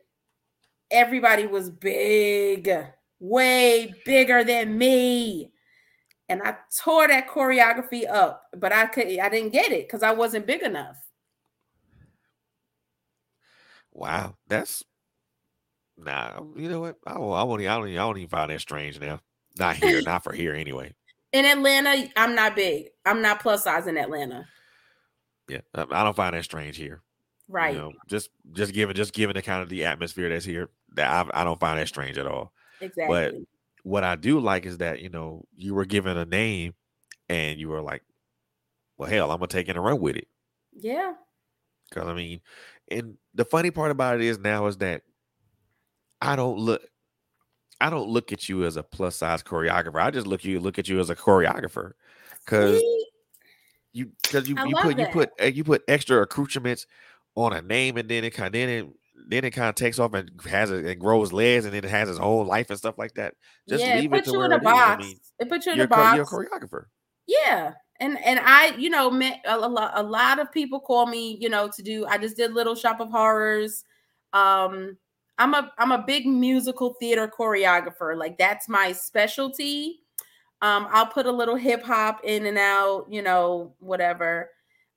everybody was big, way bigger than me. And I tore that choreography up, but I could I didn't get it because I wasn't big enough.
Wow, that's nah. Um, you know what? I, I won't. I don't. I don't even find that strange now. Not here. [laughs] not for here anyway
in Atlanta, I'm not big. I'm not plus size in Atlanta.
Yeah, um, I don't find that strange here.
Right.
You know, just just given just given the kind of the atmosphere that's here, that I, I don't find that strange at all.
Exactly.
But what I do like is that you know you were given a name, and you were like, "Well, hell, I'm gonna take it and run with it."
Yeah.
Because I mean, and the funny part about it is now is that I don't look I don't look at you as a plus size choreographer. I just look at you look at you as a choreographer. Cause you because you, you put you put eh, you put extra accoutrements on a name and then it kind of then it then it kind of takes off and has it and grows legs and then it has its own life and stuff like that. Just yeah, leave it, it to where it
box.
Is. I mean,
it puts you in a box.
You're a choreographer.
Yeah, and and I, you know, met a, lot, a lot of people call me, you know, to do. I just did Little Shop of Horrors. Um, I'm a I'm a big musical theater choreographer. Like that's my specialty. Um, I'll put a little hip hop in and out, you know, whatever.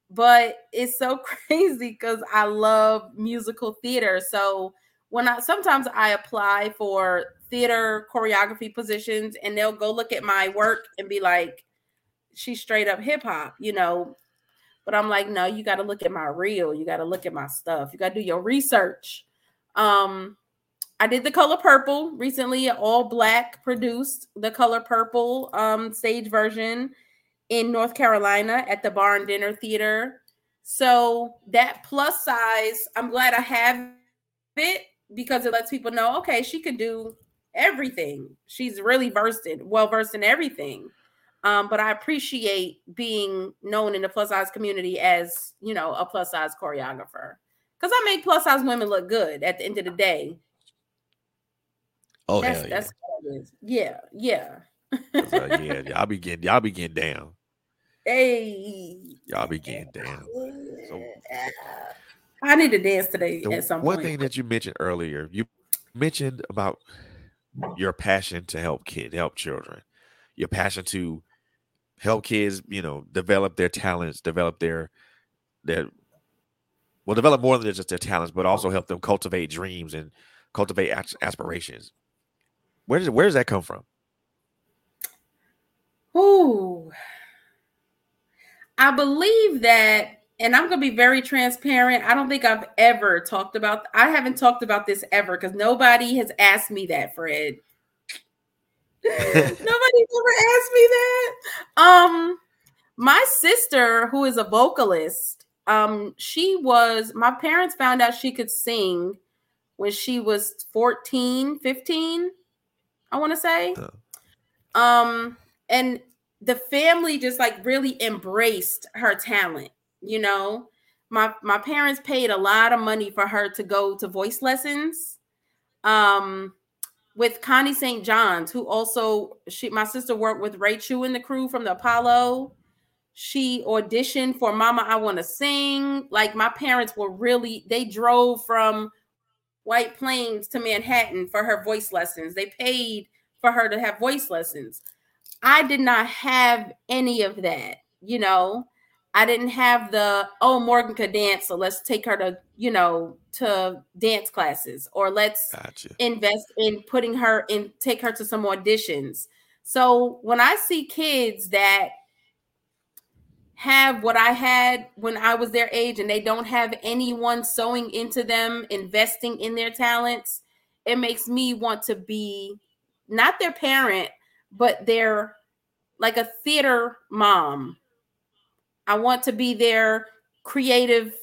But it's so [laughs] crazy because I love musical theater. So when I sometimes I apply for theater choreography positions and they'll go look at my work and be like, she's straight up hip hop, you know. But I'm like, no, you got to look at my reel. You got to look at my stuff. You got to do your research. Um, I did the color purple recently, all black produced the color purple um stage version in North Carolina at the Barn Dinner Theater. So that plus size, I'm glad I have it because it lets people know, okay, she could do everything. She's really versed in, well versed in everything. Um, but I appreciate being known in the plus size community as, you know, a plus size choreographer. Because I make plus size women look good at the end of the day.
Oh
that's,
hell
yeah. That's yeah, yeah.
uh, yeah, y'all be getting y'all be getting down.
Hey,
y'all be getting down. So,
I need to dance today
the,
at some
one
point.
thing that you mentioned earlier, you mentioned about your passion to help kids, help children, your passion to help kids, you know, develop their talents, develop their their well, develop more than just their talents, but also help them cultivate dreams and cultivate aspirations. Where does where does that come from?
Ooh, I believe that, and I'm gonna be very transparent. I don't think I've ever talked about. I haven't talked about this ever because nobody has asked me that, Fred. [laughs] Nobody ever asked me that. Um, my sister, who is a vocalist, um, she was. My parents found out she could sing when she was 14, 15 I want to say. Um, and the family just like really embraced her talent, you know. My my parents paid a lot of money for her to go to voice lessons. Um, with Connie St. John's, who also she my sister worked with Ray Chew and the crew from the Apollo. She auditioned for Mama I Want to Sing. Like my parents were really they drove from White Plains to Manhattan for her voice lessons. They paid for her to have voice lessons. I did not have any of that, you know. I didn't have the oh Morgan could dance, so let's take her to you know to dance classes or let's gotcha. invest in putting her in take her to some auditions. So when I see kids that have what I had when I was their age and they don't have anyone sowing into them, investing in their talents, it makes me want to be not their parent, but their like a theater mom. I want to be their creative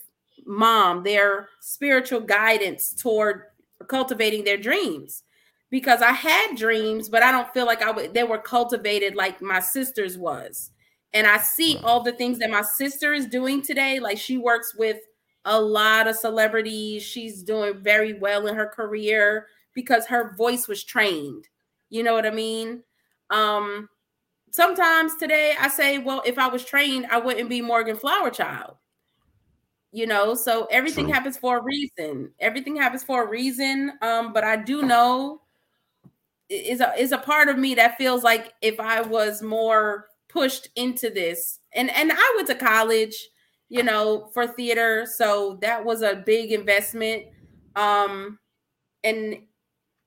mom, their spiritual guidance toward cultivating their dreams. Because I had dreams, but I don't feel like I would they were cultivated like my sister's was and I see all the things that my sister is doing today. Like she works with a lot of celebrities. She's doing very well in her career because her voice was trained. You know what I mean? Um, sometimes today I say, well, if I was trained, I wouldn't be Morgan Flower Child. You know, so everything True. happens for a reason. Everything happens for a reason. Um, but I do know is a is a part of me that feels like if I was more pushed into this. And and I went to college, you know, for theater, so that was a big investment. Um and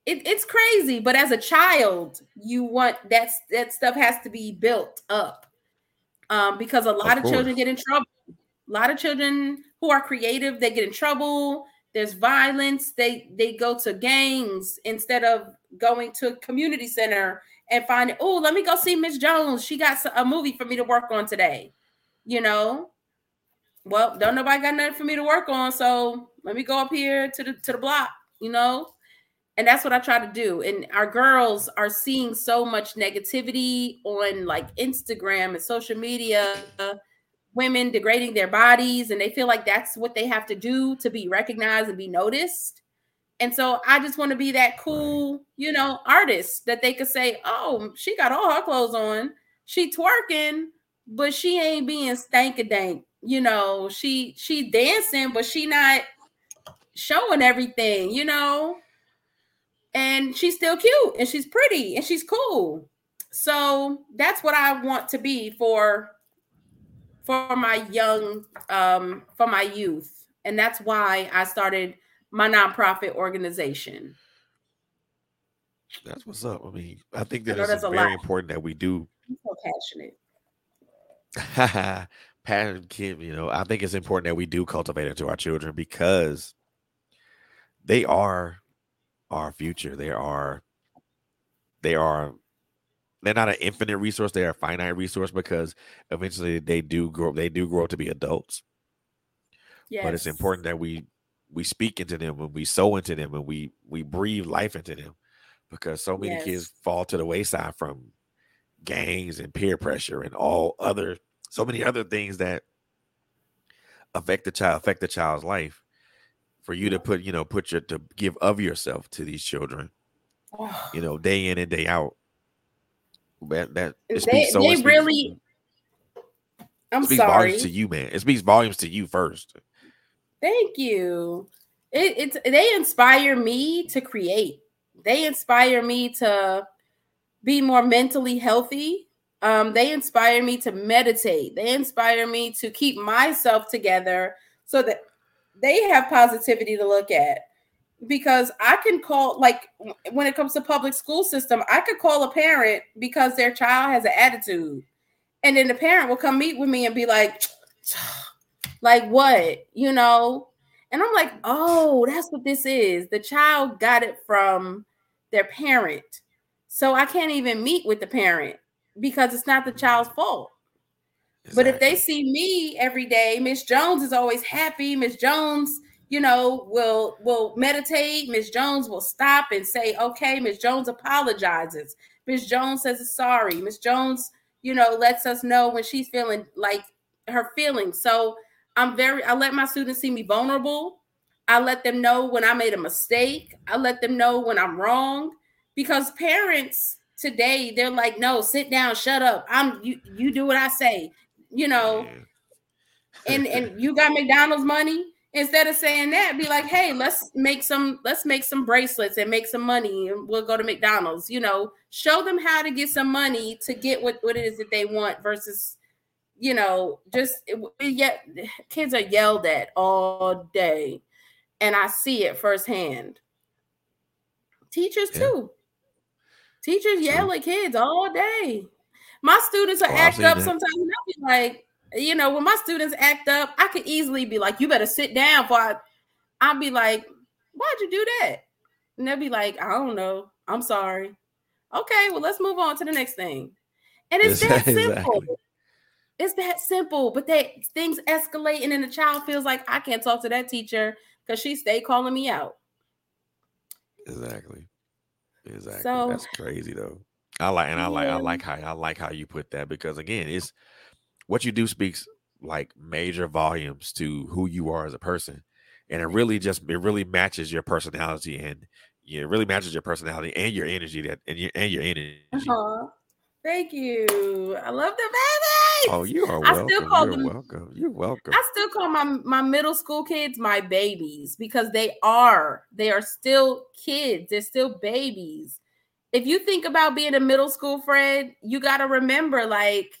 it, it's crazy, but as a child, you want that that stuff has to be built up. Um because a lot of, of children get in trouble. A lot of children who are creative, they get in trouble. There's violence. They they go to gangs instead of going to a community center and find it. Oh, let me go see Miss Jones. She got a movie for me to work on today. You know, well, don't nobody got nothing for me to work on, so let me go up here to the to the block, you know. And that's what I try to do. And our girls are seeing so much negativity on like Instagram and social media, women degrading their bodies, and they feel like that's what they have to do to be recognized and be noticed. And so I just want to be that cool, you know, artist that they could say, "Oh, she got all her clothes on, she twerking, but she ain't being stank a dank." you know, she she dancing, but she not showing everything, you know. And she's still cute and she's pretty and she's cool. So that's what I want to be for for my young um for my youth. And that's why I started my nonprofit organization.
That's what's up. I mean, I think that it's very important that we do.
I'm so passionate. [laughs]
Pat Kim, you know, I think it's important that we do cultivate it to our children because they are our future. They are, they are, they're not an infinite resource. They are a finite resource because eventually they do grow. They do grow up to be adults. Yes. But it's important that we we speak into them and we sow into them and we we breathe life into them because so many yes. kids fall to the wayside from gangs and peer pressure and all other so many other things that affect the child, affect the child's life. For you to put, you know, put your to give of yourself to these children, you [sighs] know, day in and day out. That that it
speaks they, so they really. I'm
speaks
sorry.
volumes to you, man. It speaks volumes to you first.
Thank you. It, it's they inspire me to create. They inspire me to be more mentally healthy um, they inspire me to meditate. They inspire me to keep myself together so that they have positivity to look at. Because I can call, like, when it comes to public school system, I could call a parent because their child has an attitude, and then the parent will come meet with me and be like, like what, you know? And I'm like, oh, that's what this is. The child got it from their parent. So I can't even meet with the parent because it's not the child's fault. Exactly. But if they see me every day, Miss Jones is always happy. Miss Jones, you know, will will meditate. Miss Jones will stop and say, "Okay." Miss Jones apologizes. Miss Jones says sorry. Miss Jones, you know, lets us know when she's feeling like her feelings. So I'm very. I let my students see me vulnerable. I let them know when I made a mistake. I let them know when I'm wrong because parents today they're like, no, sit down, shut up. I'm you you do what I say, you know. and and [laughs] you got McDonald's money. Instead of saying that, be like, hey, let's make some, let's make some bracelets and make some money, and we'll go to McDonald's. You know, show them how to get some money to get what, what it is that they want versus, you know, just yet kids are yelled at all day. And I see it firsthand. Teachers yeah. too. Teachers yell at kids all day. My students will oh, act up that. sometimes. And I'll be like, you know, when my students act up, I could easily be like, you better sit down. For I, I'll be like, why'd you do that? And they'll be like, I don't know. I'm sorry. Okay, well, let's move on to the next thing. And it's that [laughs] simple. It's that simple. But that things escalate, and then the child feels like I can't talk to that teacher because she stay calling me out.
Exactly. Exactly. So, That's crazy though. I like and I like I like how I like how you put that because again, it's what you do speaks like major volumes to who you are as a person. And it really just it really matches your personality and yeah, it really matches your personality and your energy that and your and your energy.
Uh-huh. Thank you. I love the babies.
Oh, you are welcome. I still call You're them welcome. You're welcome.
I still call my my middle school kids my babies because they are. They are still kids. They're still babies. If you think about being a middle school friend, you got to remember like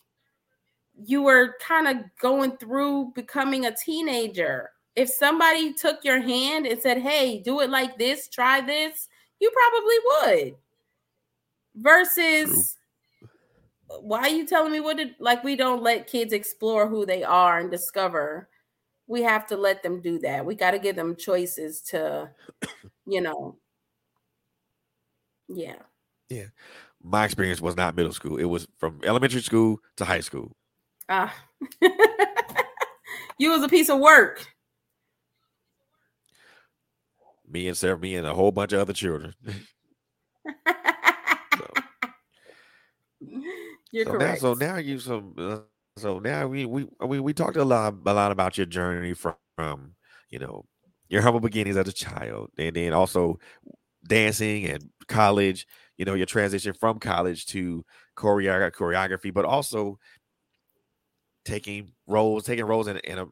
you were kind of going through becoming a teenager. If somebody took your hand and said, "Hey, do it like this, try this," you probably would. Versus why are you telling me what did like we don't let kids explore who they are and discover we have to let them do that we got to give them choices to you know yeah
yeah my experience was not middle school it was from elementary school to high school
ah [laughs] you was a piece of work.
Me and Sarah, me and a whole bunch of other children. [laughs] so, [laughs]
You're
so
correct.
Now, so now you so uh, so now we we I mean we talked a lot a lot about your journey from, from you know your humble beginnings as a child, and then also dancing and college. You know your transition from college to choreo- choreography, but also taking roles, taking roles in, in a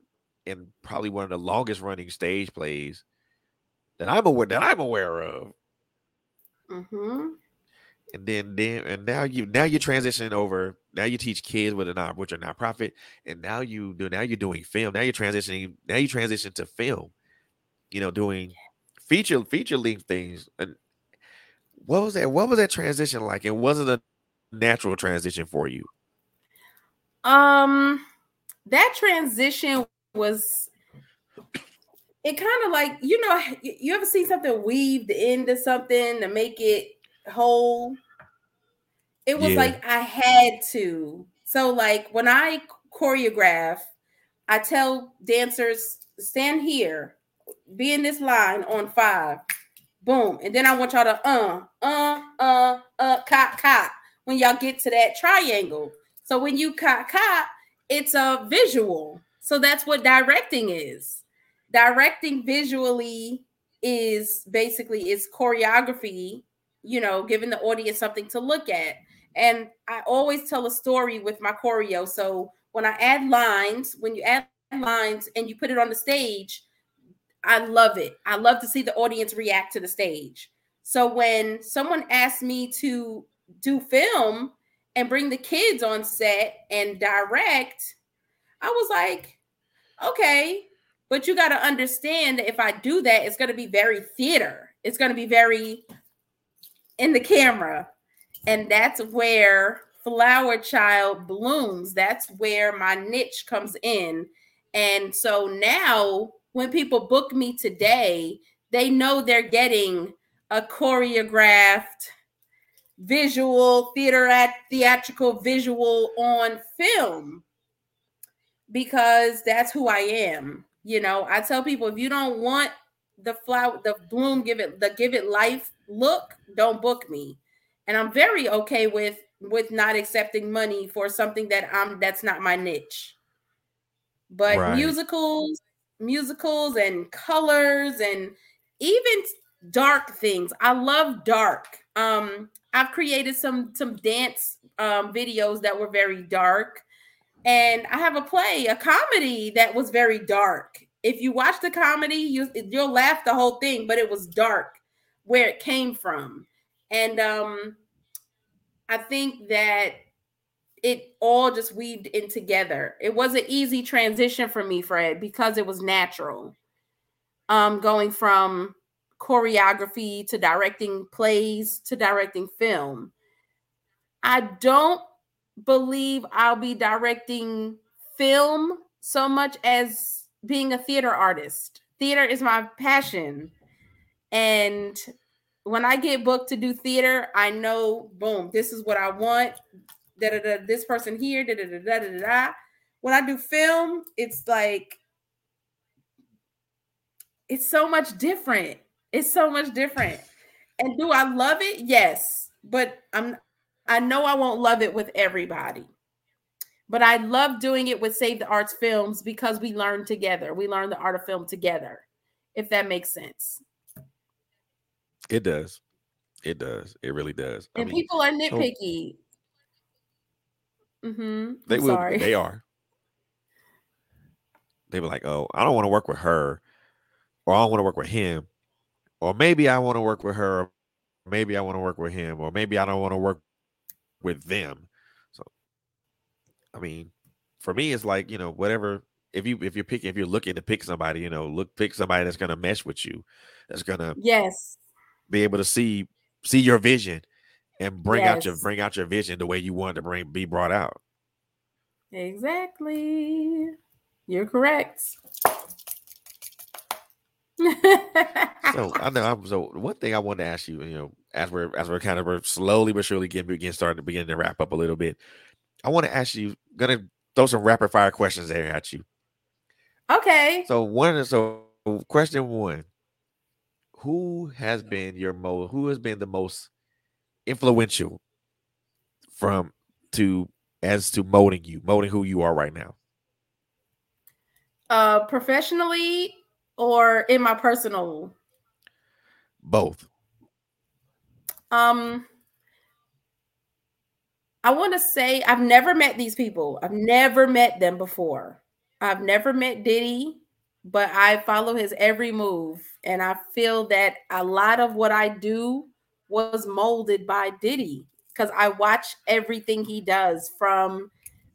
in probably one of the longest running stage plays that I'm aware that I'm aware of.
Mm-hmm.
And then then and now you now you're transitioning over. Now you teach kids with a non which are nonprofit, and now you do now you're doing film. Now you're transitioning. Now you transition to film. You know, doing feature feature length things. And what was that? What was that transition like? It a natural transition for you?
Um, that transition was it kind of like you know you ever see something weaved into something to make it whole it was
Yeah.
like i had to so like when i choreograph i tell dancers stand here be in this line on five boom. And then i want y'all to uh uh uh uh cop cop when y'all get to that triangle. So when you cop cop it's a visual. So that's what directing is. Directing visually is basically is choreography you know giving the audience something to look at. And i always tell a story with my choreo. So when i add lines when you add lines and you put it on the stage i love it i love to see the audience react to the stage so when someone asked me to do film and bring the kids on set and direct i was like okay but you got to understand that if I do that, it's going to be very theater. It's going to be very in the camera. And that's where Flower Child blooms. That's where my niche comes in. And so now when people book me today, they know they're getting a choreographed visual theater at theatrical visual on film because that's who I am. You know, I tell people if you don't want the flower, the bloom, give it the give it life look, don't book me. And I'm very okay with with not accepting money for something that I'm that's not my niche. But
Right.
musicals, musicals and colors and even dark things. I love dark. Um I've created some some dance um videos that were very dark and I have a play, a comedy that was very dark. If you watch the comedy, you you'll laugh the whole thing, but it was dark where it came from. And um I think that it all just weaved in together. It was an easy transition for me, Fred, because it was natural. Um going from choreography to directing plays to directing film. I don't believe I'll be directing film so much as being a theater artist. Theater is my passion. And when I get booked to do theater, I know, boom, this is what I want. Da, da, da, this person here, da, da, da, da, da, da. When I do film, it's like, it's so much different. It's so much different. And do I love it? Yes. But I'm I know I won't love it with everybody. But I love doing it with Save the Arts Films because we learn together. We learn the art of film together, if that makes sense.
It does. It does. It really does. I
And
mean,
people are nitpicky. Mm-hmm.
They will.
sorry.
They are. They were like, "Oh, I don't want to work with her, or I don't want to work with him, or maybe I want to work with her, or maybe I want to work with him, or maybe I don't want to work with them." So, I mean, for me, it's like you know, whatever. If you if you're picking, if you're looking to pick somebody, you know, look pick somebody that's gonna mesh with you, that's gonna
Yes.
be able to see see your vision and bring out your bring out your vision the way you want to bring be brought out.
Exactly. You're correct.
So I know. I'm, so one thing I wanted to ask you, you know, as we're as we're kind of we're slowly but surely getting begin starting to begin to wrap up a little bit, I want to ask you. Gonna throw some rapid fire questions there at you.
Okay.
So one so question one. Who has been your most who has been the most influential from to as to molding you, molding who you are right now?
Uh professionally or in my personal
both.
Um I want to say I've never met these people. I've never met them before. I've never met Diddy, but I follow his every move. And I feel that a lot of what I do was molded by Diddy because I watch everything he does from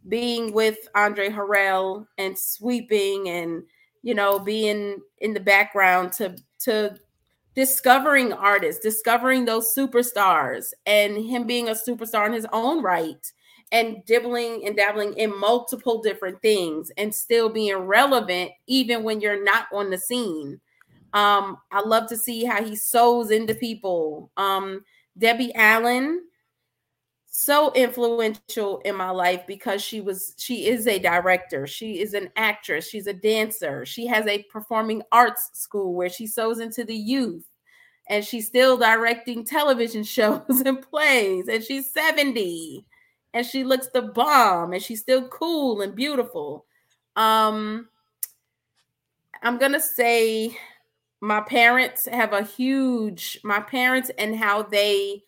being with Andre Harrell and sweeping and you know being in the background to to discovering artists, discovering those superstars, and him being a superstar in his own right, and dibbling and dabbling in multiple different things and still being relevant even when you're not on the scene. Um, I love to see how he sows into people. Um, Debbie Allen, so influential in my life because she was she is a director. She is an actress. She's a dancer. She has a performing arts school where she sows into the youth. And she's still directing television [laughs] shows and plays. And she's 70 and she looks the bomb. And she's still cool and beautiful. Um i'm gonna say my parents have a huge my parents and how they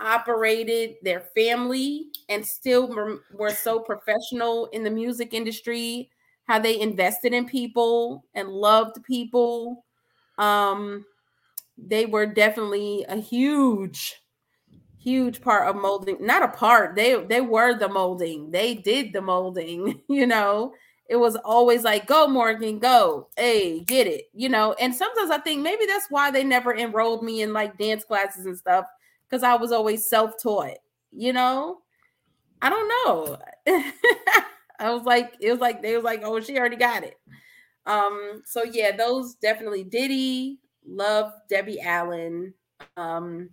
operated their family and still were so professional in the music industry how they invested in people and loved people. Um they were definitely a huge huge part of molding not a part they they were the molding they did the molding [laughs] you know it was always like go morgan go hey get it you know and sometimes i think maybe that's why they never enrolled me in like dance classes and stuff because i was always self-taught you know i don't know [laughs] i was like it was like they was like oh she already got it um so yeah those definitely diddy love Debbie Allen. Um,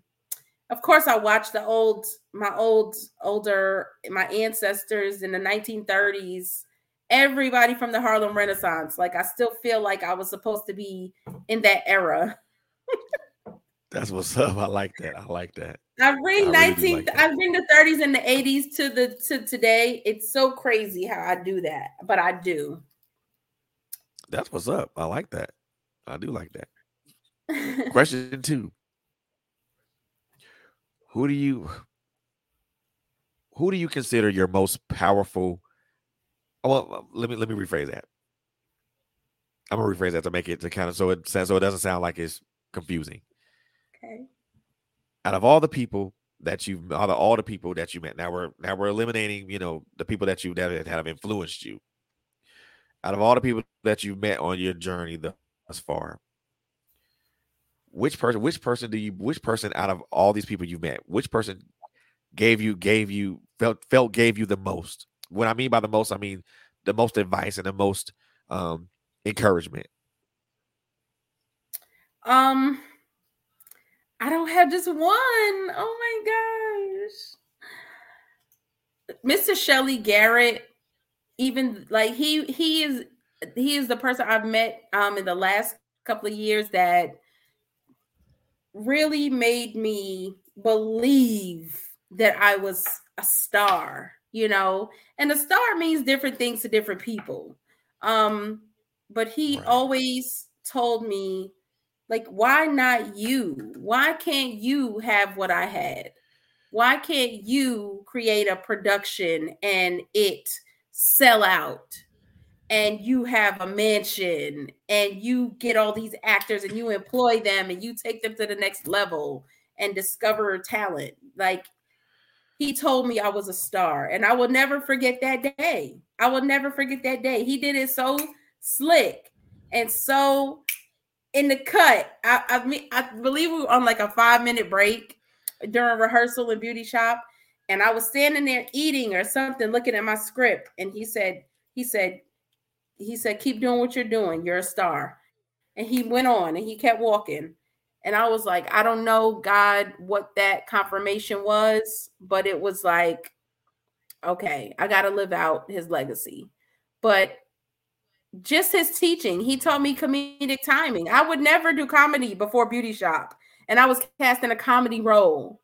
of course, I watched the old, my old, older, my ancestors in the 1930s. Everybody from the Harlem Renaissance. Like I still feel like I was supposed to be in that era.
That's what's up. I like that. I like that.
I bring I 19. Really like I bring the 30s and the 80s to the to today. It's so crazy how I do that, but I do.
That's what's up. I like that. I do like that. [laughs] Question two. Who do you who do you consider your most powerful? Oh, well, let me let me rephrase that. I'm gonna rephrase that to make it to kind of so it so it doesn't sound like it's confusing. Okay. Out of all the people that you've all the all the people that you met, now we're now we're eliminating, you know, the people that you that have influenced you. Out of all the people that you've met on your journey thus far, which person which person do you which person out of all these people you've met which person gave you gave you felt felt gave you the most what i mean by the most i mean the most advice and the most um encouragement.
Um i don't have just one. Oh my gosh. Mr shelly garrett even like he he is he is the person i've met um in the last couple of years that really made me believe that I was a star, you know, and a star means different things to different people. Um, but he right. always told me, like, why not you? Why can't you have what I had? Why can't you create a production and it sell out? and you have a mansion and you get all these actors and you employ them and you take them to the next level and discover talent. Like he told me I was a star and I will never forget that day. I will never forget that day. He did it so slick and so in the cut. I, I mean, I believe we were on like a five minute break during rehearsal in beauty shop. And I was standing there eating or something, looking at my script. And he said, he said, he said, keep doing what you're doing. You're a star. And he went on and he kept walking. And I was like, I don't know, God, what that confirmation was, but it was like, okay, I got to live out his legacy. But just his teaching. He taught me comedic timing. I would never do comedy before Beauty Shop, and I was cast in a comedy role.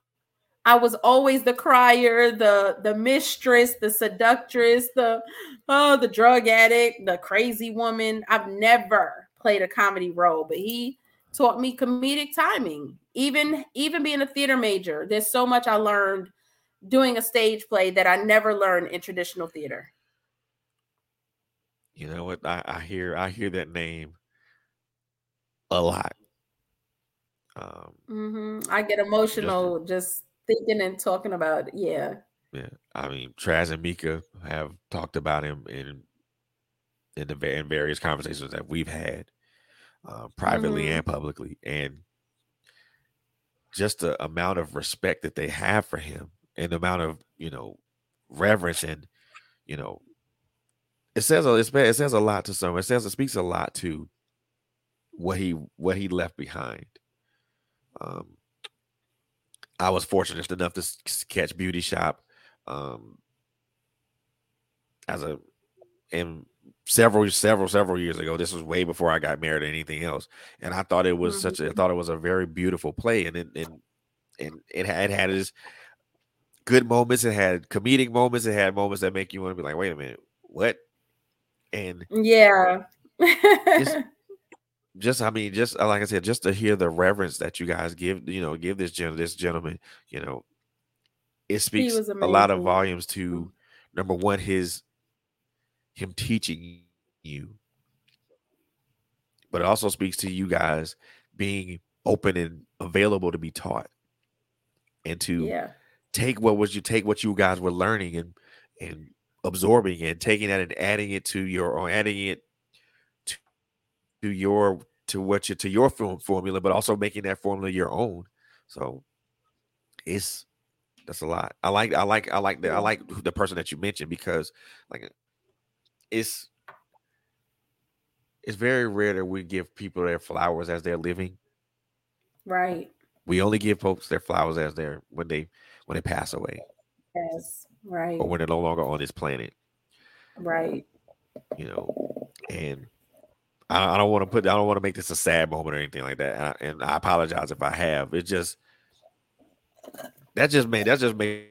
I was always the crier, the the mistress, the seductress, the oh the drug addict, the crazy woman. I've never played a comedy role, but he taught me comedic timing. Even even being a theater major, there's so much I learned doing a stage play that I never learned in traditional theater.
You know what? I, I hear I hear that name a lot.
Um, mm-hmm. I get emotional just, just, thinking and talking about. It. Yeah.
Yeah. I mean, Traz and Mika have talked about him in in the in various conversations that we've had, uh, privately mm-hmm. and publicly, and just the amount of respect that they have for him and the amount of you know reverence and you know it says it says a lot to some. It says it speaks a lot to what he what he left behind. Um, I was fortunate enough to catch Beauty Shop um, as a in several several several years ago. This was way before I got married or anything else, and I thought it was mm-hmm. such a I thought it was a very beautiful play, and it and and it had, it had its good moments. It had comedic moments. It had moments that make you want to be like, wait a minute, what? And
yeah,
just, [laughs] just, I mean, just like I said, just to hear the reverence that you guys give, you know, give this gen- this gentleman, you know, it speaks a lot of volumes to number one, his him teaching you, but it also speaks to you guys being open and available to be taught and to
yeah.
take what was you take what you guys were learning and and absorbing and taking that and adding it to your or adding it to, to your to what you to your film formula, but also making that formula your own. So it's that's a lot. I like I like I like the I like the person that you mentioned because like it's it's very rare that we give people their flowers as they're living.
Right.
We only give folks their flowers as they're when they when they pass away.
Yes. Right.
Or when they're no longer on this planet.
Right.
You know, and I, I don't want to put I don't want to make this a sad moment or anything like that. And I, and I apologize if I have. It just that just made that just makes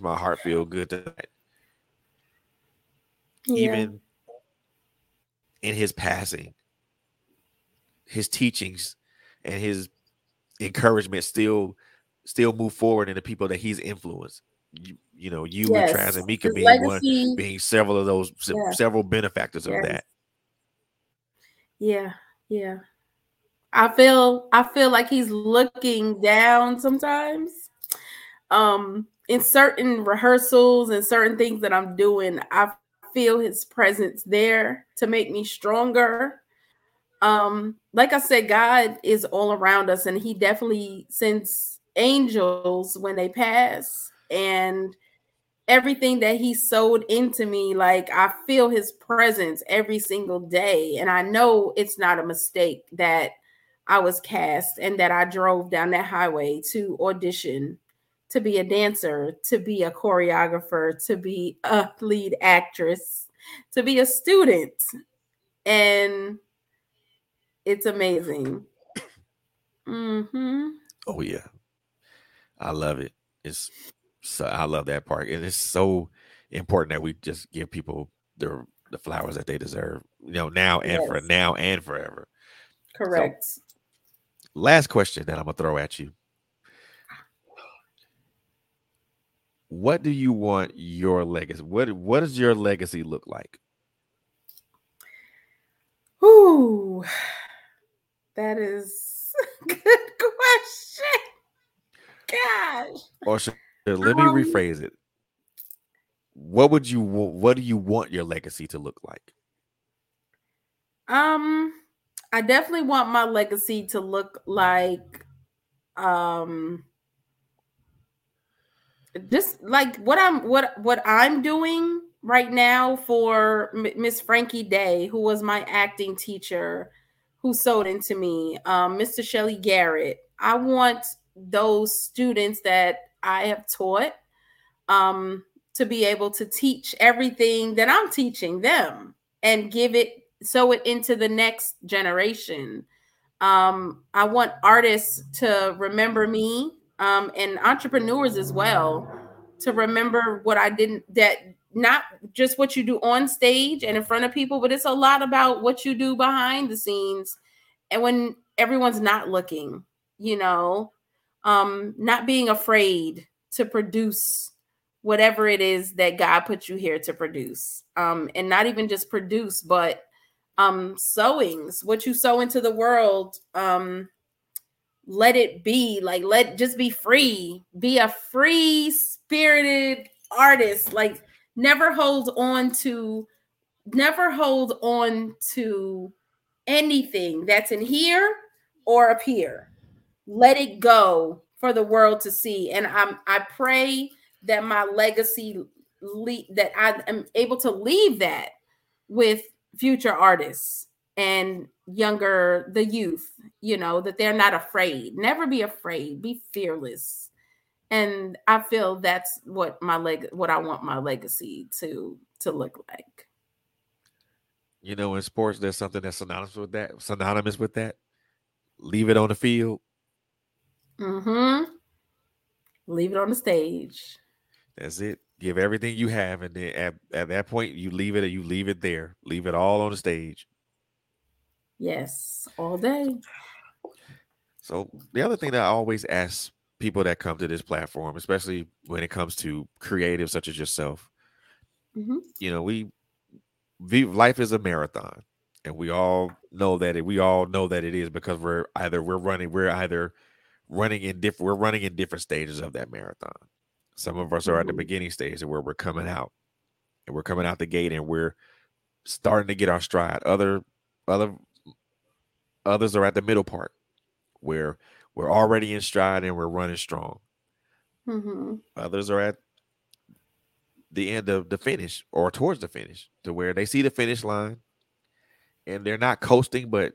my heart feel good tonight. Yeah. Even in his passing, his teachings and his encouragement still still move forward in the people that he's influenced you, you know, you yes. and Traz and Mika His being legacy. one, being several of those, yeah. several benefactors yes. of that.
Yeah, yeah. I feel, I feel like he's looking down sometimes. Um, in certain rehearsals and certain things that I'm doing, I feel his presence there to make me stronger. Um, like I said, God is all around us, and He definitely sends angels when they pass and everything that he sowed into me like i feel his presence every single day and i know it's not a mistake that i was cast and that i drove down that highway to audition to be a dancer to be a choreographer to be a lead actress to be a student and it's amazing
mm-hmm. oh yeah i love it it's so I love that part, and it's so important that we just give people the the flowers that they deserve. You know, now and yes. for now and forever.
Correct. So,
last question that I'm gonna throw at you. What do you want your legacy? What what does your legacy look like?
Ooh, that is [laughs] good question. Gosh.
Or should let me um, rephrase it. What would you what do you want your legacy to look like?
Um I definitely want my legacy to look like um just like what I'm what what I'm doing right now for Miss Frankie Day, who was my acting teacher, who sold into me, um, Mr. Shelly Garrett. I want those students that I have taught um, to be able to teach everything that I'm teaching them and give it sow it into the next generation. Um, I want artists to remember me um, and entrepreneurs as well to remember what I didn't that not just what you do on stage and in front of people, but it's a lot about what you do behind the scenes and when everyone's not looking, you know, um, not being afraid to produce whatever it is that God put you here to produce. Um, and not even just produce, but um sowings, what you sow into the world, um, let it be like let just be free, be a free spirited artist, like never hold on to never hold on to anything that's in here or up here. Let it go for the world to see. And I'm I pray that my legacy le- that I am able to leave that with future artists and younger the youth, you know, that they're not afraid. Never be afraid. Be fearless. And I feel that's what my leg what I want my legacy to to look like.
You know, in sports, there's something that's synonymous with that. Synonymous with that. Leave it on the field.
Mm-hmm. Leave it on the stage.
That's it. Give everything you have, and then at, at that point, you leave it. And you leave it there. Leave it all on the stage.
Yes, all day.
So the other thing that I always ask people that come to this platform, especially when it comes to creatives such as yourself,
mm-hmm.
you know, we life is a marathon, and we all know that it. We all know that it is because we're either we're running, we're either running in different, we're running in different stages of that marathon. Some of us are at the mm-hmm. beginning stage and where we're coming out, and we're coming out the gate, and we're starting to get our stride. Other, other, others are at the middle part, where we're already in stride and we're running strong.
Mm-hmm.
Others are at the end of the finish or towards the finish to where they see the finish line and they're not coasting, but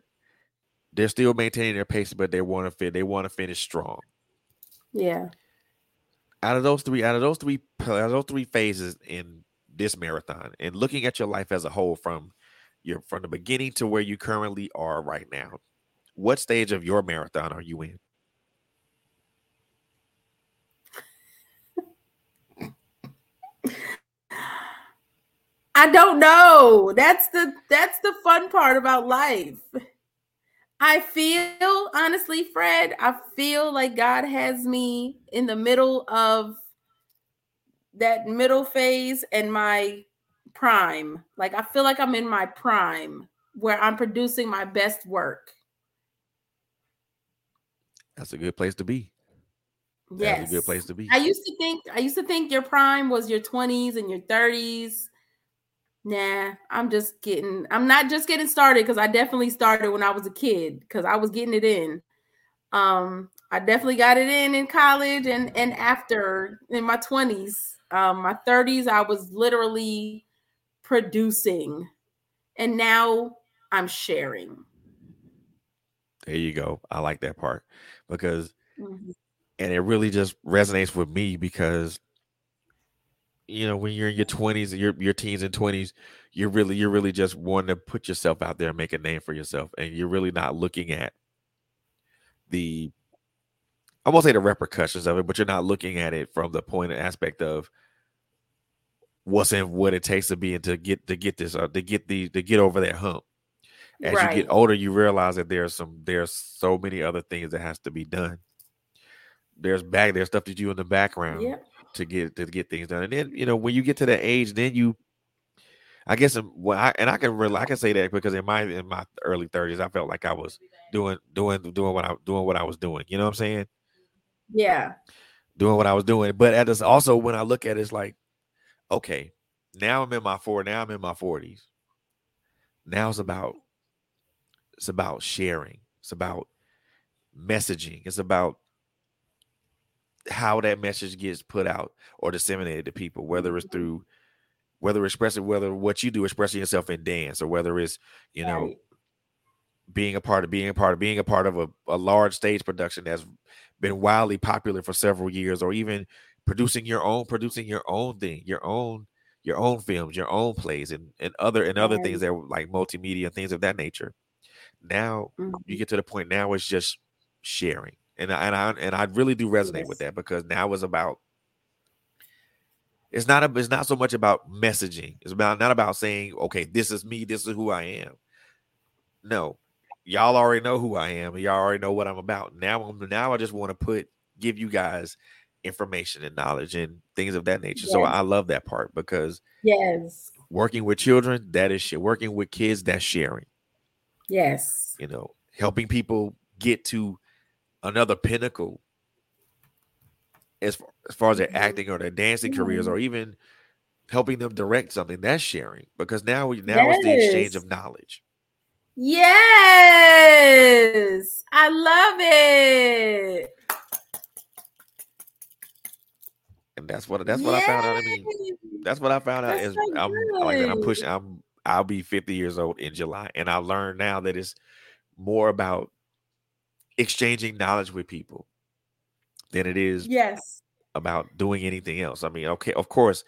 they're still maintaining their pace, but they want to fit, they want to finish strong.
Yeah.
Out of those three, out of those three, out of those three phases in this marathon, and looking at your life as a whole from from the beginning to where you currently are right now, what stage of your marathon are you in?
I don't know. That's the that's the fun part about life. I feel honestly, Fred, I feel like God has me in the middle of that middle phase and my prime. Like I feel like I'm in my prime where I'm producing my best work.
That's a good place to be.
Yes.
That's a good place to be.
I used to think I used to think your prime was your 20s and your 30s Nah, I'm just getting, I'm not just getting started because I definitely started when I was a kid because I was getting it in. Um, I definitely got it in in college and and after in my 20s. Um, my 30s, I was literally producing, and now I'm sharing.
There you go. I like that part because,
mm-hmm.
and it really just resonates with me because you know when you're in your 20s your your teens and 20s you're really you're really just wanting to put yourself out there and make a name for yourself and you're really not looking at the I won't say the repercussions of it but you're not looking at it from the point and aspect of what's in what it takes to be and to get to get this uh, to get the to get over that hump as right. you get older you realize that there's some there's so many other things that has to be done there's back there's stuff that you in the background
yeah
to get to get things done. And then you know when you get to that age, then you, I guess, um, well, I, and I can really I can say that because in my in my early thirties, I felt like I was doing doing doing what I doing what I was doing. You know what I'm saying?
Yeah,
doing what I was doing. But at this also when I look at it, it's like, okay, now I'm in my four. Now I'm in my forties. Now it's about it's about sharing. It's about messaging. It's about how that message gets put out or disseminated to people, whether it's mm-hmm. through whether expressing whether what you do expressing yourself in dance or whether it's you know right. being a part of being a part of being a part of a, a large stage production that's been wildly popular for several years or even producing your own producing your own thing your own your own films, your own plays, and and other and other things that were like multimedia and things of that nature. Now mm-hmm. you get to the point now it's just sharing, and I, and I and I really do resonate yes. with that because now it's about it's not a, it's not so much about messaging. It's about not about saying, okay, this is me, this is who I am. No, y'all already know who I am, y'all already know what I'm about. Now, I'm now I just want to put give you guys information and knowledge and things of that nature. Yes. So I love that part because
yes,
working with children, that is shit. Working with kids, that's sharing.
Yes,
you know, helping people get to another pinnacle as far, as far as their mm-hmm. acting or their dancing mm-hmm. careers or even helping them direct something that's sharing because now we now yes. it's the exchange of knowledge
yes i love it
and that's what that's what yes. i found out i mean that's what i found out that's is so i'm like i'm pushing i'm i'll be 50 years old in july and i learned now that it's more about exchanging knowledge with people than it is
yes
about doing anything else. I mean, okay, of course,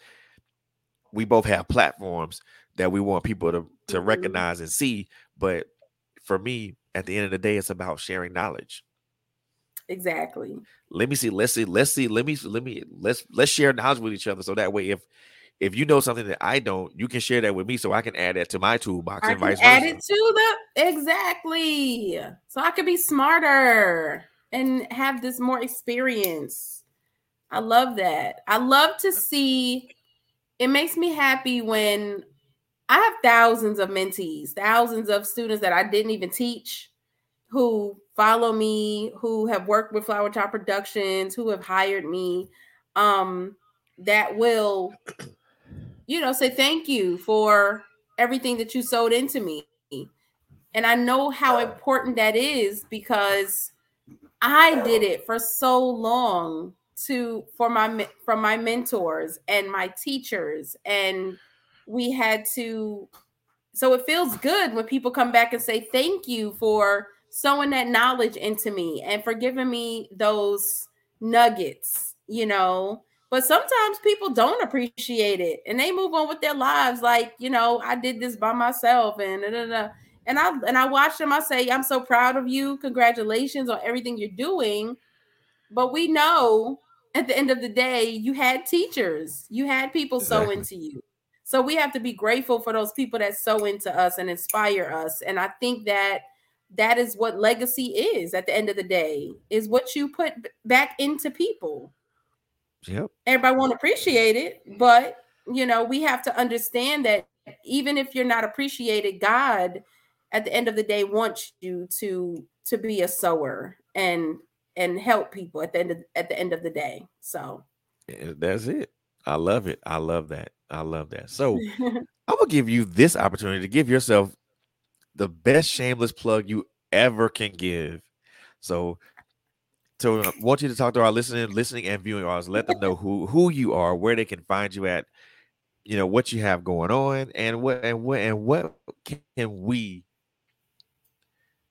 we both have platforms that we want people to to mm-hmm. recognize and see, but for me, at the end of the day, it's about sharing knowledge.
Exactly.
Let me see. Let's see. Let's see. Let me. Let me. Let's let's share knowledge with each other. So that way, if if you know something that I don't, you can share that with me, so I can add that to my toolbox I and vice versa.
Add it to the exactly, so I could be smarter and have this more experience. I love that. I love to see it makes me happy when I have thousands of mentees, thousands of students that I didn't even teach who follow me, who have worked with Flower Child Productions, who have hired me, um, that will, you know, say thank you for everything that you sold into me. And I know how important that is because I did it for so long to for my from my mentors and my teachers and we had to so it feels good when people come back and say thank you for sowing that knowledge into me and for giving me those nuggets you know but sometimes people don't appreciate it and they move on with their lives like you know i did this by myself and da, da, da. and i and i watch them i say i'm so proud of you congratulations on everything you're doing but we know at the end of the day, you had teachers, you had people exactly. so into you. So we have to be grateful for those people that sow into us and inspire us. And I think that that is what legacy is at the end of the day, is what you put back into people.
Yep.
Everybody won't appreciate it, but you know, we have to understand that even if you're not appreciated, God at the end of the day wants you to to be a sower and and help people at the end of at the end of the day. So eh, eh,
that's it. I love it. I love that. I love that. So [laughs] I'm gonna give you this opportunity to give yourself the best shameless plug you ever can give. So, so I want you to talk to our listening, listening and viewing audience. Let them know who who you are, where they can find you at, you know what you have going on, and what and what and what can we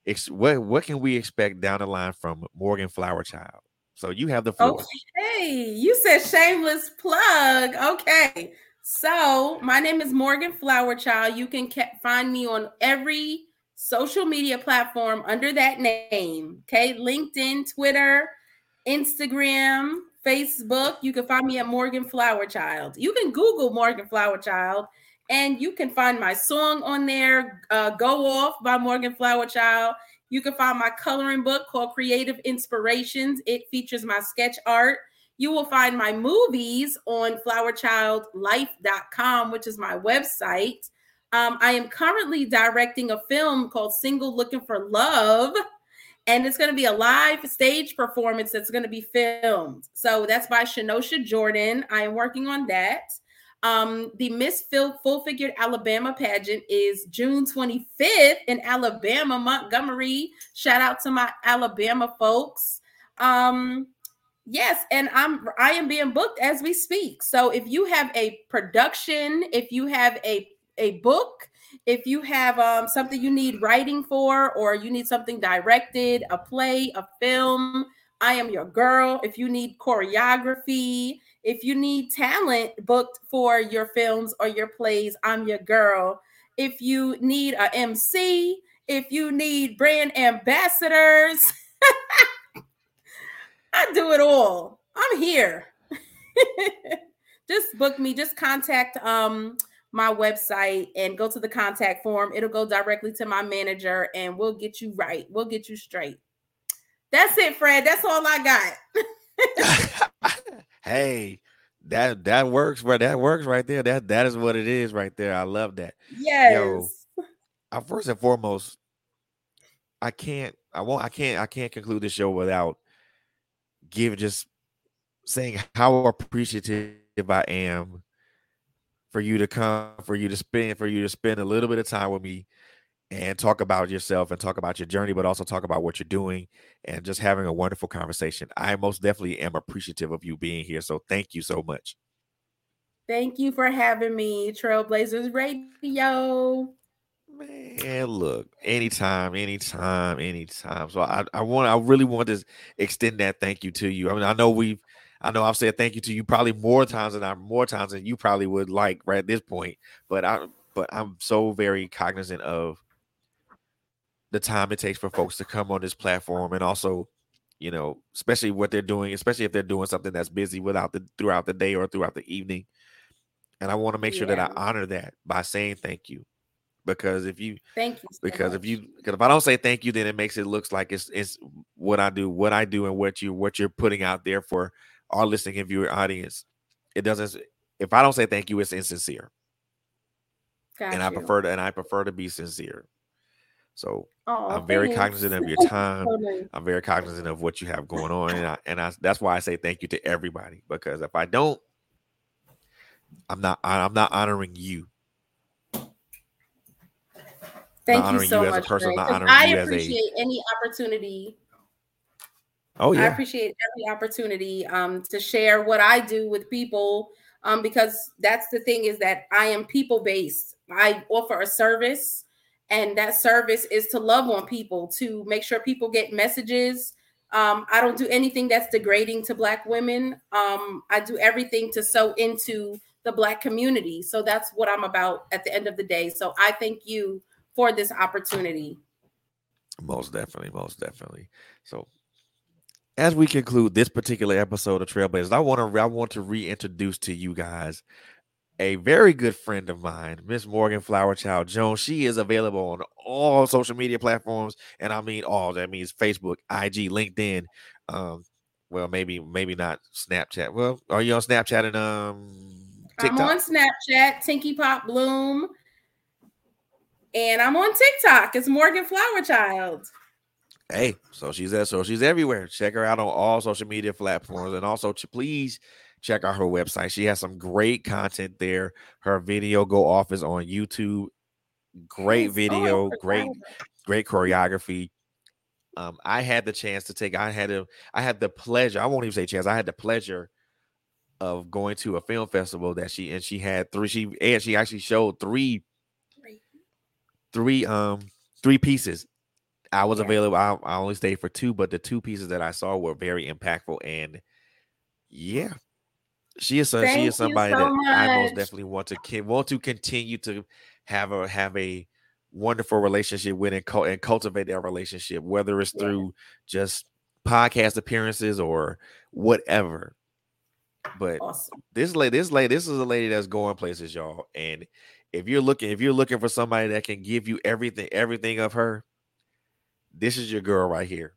ex- what what can we expect down the line from Morgan Flower Child? So you have the floor.
Okay, you said shameless plug. Okay, so my name is Morgan Flowerchild. You can ca- find me on every social media platform under that name. Okay, LinkedIn, Twitter, Instagram, Facebook. You can find me at Morgan Flowerchild. You can Google Morgan Flowerchild and you can find my song on there, uh, Go Off by Morgan Flowerchild. You can find my coloring book called Creative Inspirations. It features my sketch art. You will find my movies on flowerchildlife.com, which is my website. Um, I am currently directing a film called Single Looking for Love, and it's going to be a live stage performance that's going to be filmed. So that's by Shanosha Jordan. I am working on that. Um, the Miss Full Figured Alabama pageant is June 25th in Alabama, Montgomery. Shout out to my Alabama folks. Um, yes, and I'm I am being booked as we speak. So if you have a production, if you have a a book, if you have um, something you need writing for, or you need something directed, a play, a film, I am your girl. If you need choreography, If you need talent booked for your films or your plays, I'm your girl. If you need a MC, if you need brand ambassadors, [laughs] I do it all. I'm here. [laughs] just book me, just contact um my website and go to the contact form. It'll go directly to my manager and we'll get you right. We'll get you straight. That's it, Fred. That's all I
got. [laughs] hey, that that works, bro. That works right there. That that is what it is right there. I love that.
Yes. Yo,
I, first and foremost, I can't, I won't, I can't, I can't conclude the show without give just saying how appreciative I am for you to come, for you to spend, for you to spend a little bit of time with me and talk about yourself and talk about your journey, but also talk about what you're doing and just having a wonderful conversation. I most definitely am appreciative of you being here. So thank you so much.
Thank you for having me, TrailBlazerz Radio.
Man, look, anytime, anytime, anytime. So I, I want, I really want to extend that thank you to you. I mean, I know we've, I know I've said thank you to you probably more times than I more times than you probably would like right at this point. But I, but I'm so very cognizant of the time it takes for folks to come on this platform and also you know especially what they're doing especially if they're doing something that's busy without the throughout the day or throughout the evening and i want to make sure yeah. that i honor that by saying thank you because if you
thank you
so because much. if you because if i don't say thank you then it makes it looks like it's it's what i do what i do and what you what you're putting out there for our listening and viewer audience it doesn't if i don't say thank you it's insincere Got and you. i prefer to and i prefer to be sincere so oh, I'm very thanks. cognizant of your [laughs] time. I'm very cognizant of what you have going on, and I, [laughs] and I, that's why I say thank you to everybody because if I don't, I'm not I'm not honoring you.
Thank you so you much. Person, I appreciate a, any opportunity.
Oh yeah, I
appreciate every opportunity um, to share what I do with people um, because that's the thing is that I am people based. I offer a service and that service is to love on people to make sure people get messages um, i don't do anything that's degrading to black women um, i do everything to sow into the black community so that's what i'm about at the end of the day so i thank you for this opportunity
most definitely most definitely so as we conclude this particular episode of TrailBlazerz i want to i want to reintroduce to you guys a very good friend of mine, Miss Morgan Flowerchild Jones. She is available on all social media platforms, and I mean all. That means Facebook, IG, LinkedIn. Um, well, maybe maybe not Snapchat. Well, are you on Snapchat and um?
TikTok? I'm on Snapchat, Tinky Pop Bloom, and I'm on TikTok. It's Morgan Flower Child.
Hey, so she's there. So she's everywhere. Check her out on all social media platforms, and also please check out her website. She has some great content there. Her video go off is on YouTube. Great video, great, great choreography. Um, I had the chance to take, I had a, I had the pleasure, I won't even say chance, I had the pleasure of going to a film festival that she and she had three, she and she actually showed three, three, um, three pieces. I was yeah. available. I, I only stayed for two, but the two pieces that I saw were very impactful. And yeah, she is a, she is somebody so that much. I most definitely want to want to continue to have a have a wonderful relationship with and, and cultivate that relationship, whether it's yeah. through just podcast appearances or whatever. But awesome. this lady, this lady, this is a lady that's going places, y'all. And if you're looking, if you're looking for somebody that can give you everything, everything of her, this is your girl right here.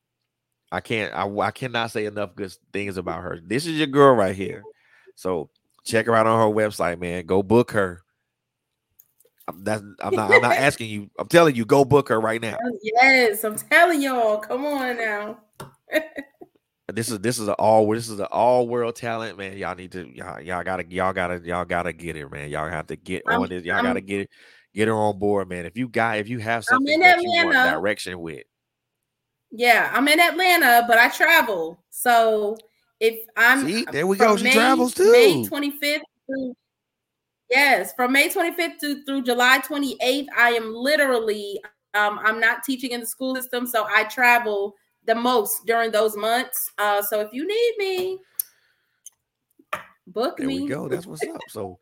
I can't, I, I cannot say enough good things about her. This is your girl right here. So check her out on her website, man. Go book her. I'm, that's, I'm not. I'm not [laughs] asking you. I'm telling you. Go book her right now.
Yes, I'm telling y'all. Come on now. [laughs]
this is this is an all this is an all world talent, man. Y'all need to y'all y'all gotta y'all gotta y'all gotta get it, man. Y'all have to get I'm, on this. Y'all I'm, gotta get it, get her on board, man. If you got if you have something that you want direction with.
Yeah, I'm in Atlanta, but I travel. So if I'm
See, there we go. She May, travels too.
May 25th through yes, from May 25th to through July 28th, I am literally um, I'm not teaching in the school system, so I travel the most during those months. Uh, so if you need me, Book
there
me.
There we go. That's what's up. So,